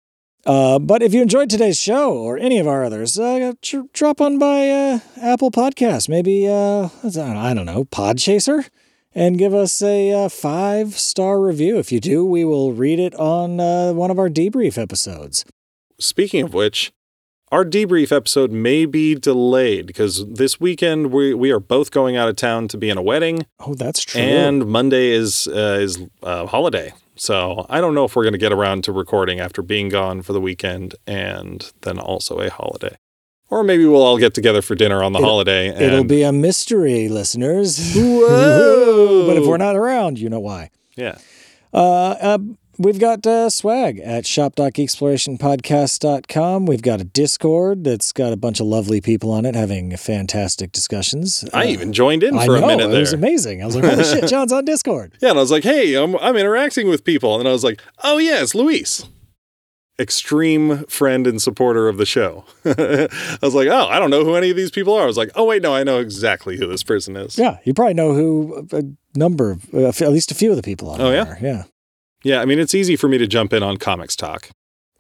A: Uh, but if you enjoyed today's show or any of our others, uh, tr- drop on by uh, Apple Podcasts, maybe uh, I don't know, Podchaser, and give us a uh, five star review. If you do, we will read it on uh, one of our debrief episodes.
B: Speaking of which, our debrief episode may be delayed because this weekend we, we are both going out of town to be in a wedding.
A: Oh, that's true.
B: And Monday is uh, is a holiday. So I don't know if we're going to get around to recording after being gone for the weekend and then also a holiday. Or maybe we'll all get together for dinner on the
A: it'll,
B: holiday.
A: And... It'll be a mystery, listeners. Whoa! (laughs) but if we're not around, you know why.
B: Yeah.
A: Uh, uh, We've got uh, swag at shop.geeksplorationpodcast.com. We've got a Discord that's got a bunch of lovely people on it having fantastic discussions.
B: I uh, even joined in for know, a minute there.
A: It was amazing. I was like, holy shit, (laughs) John's on Discord.
B: Yeah, and I was like, hey, I'm, I'm interacting with people. And I was like, oh, yeah, it's Luis. Extreme friend and supporter of the show. (laughs) I was like, oh, I don't know who any of these people are. I was like, oh, wait, no, I know exactly who this person is.
A: Yeah, you probably know who a number of, uh, at least a few of the people on
B: oh,
A: there.
B: yeah?
A: Yeah.
B: Yeah, I mean, it's easy for me to jump in on comics talk.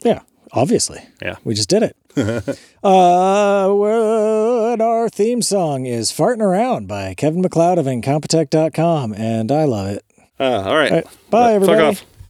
A: Yeah, obviously.
B: Yeah.
A: We just did it. (laughs) uh, well, our theme song is Farting Around by Kevin MacLeod of Incompetech.com, and I love it.
B: Uh, all right. All right.
A: Bye, everybody.
B: Fuck off.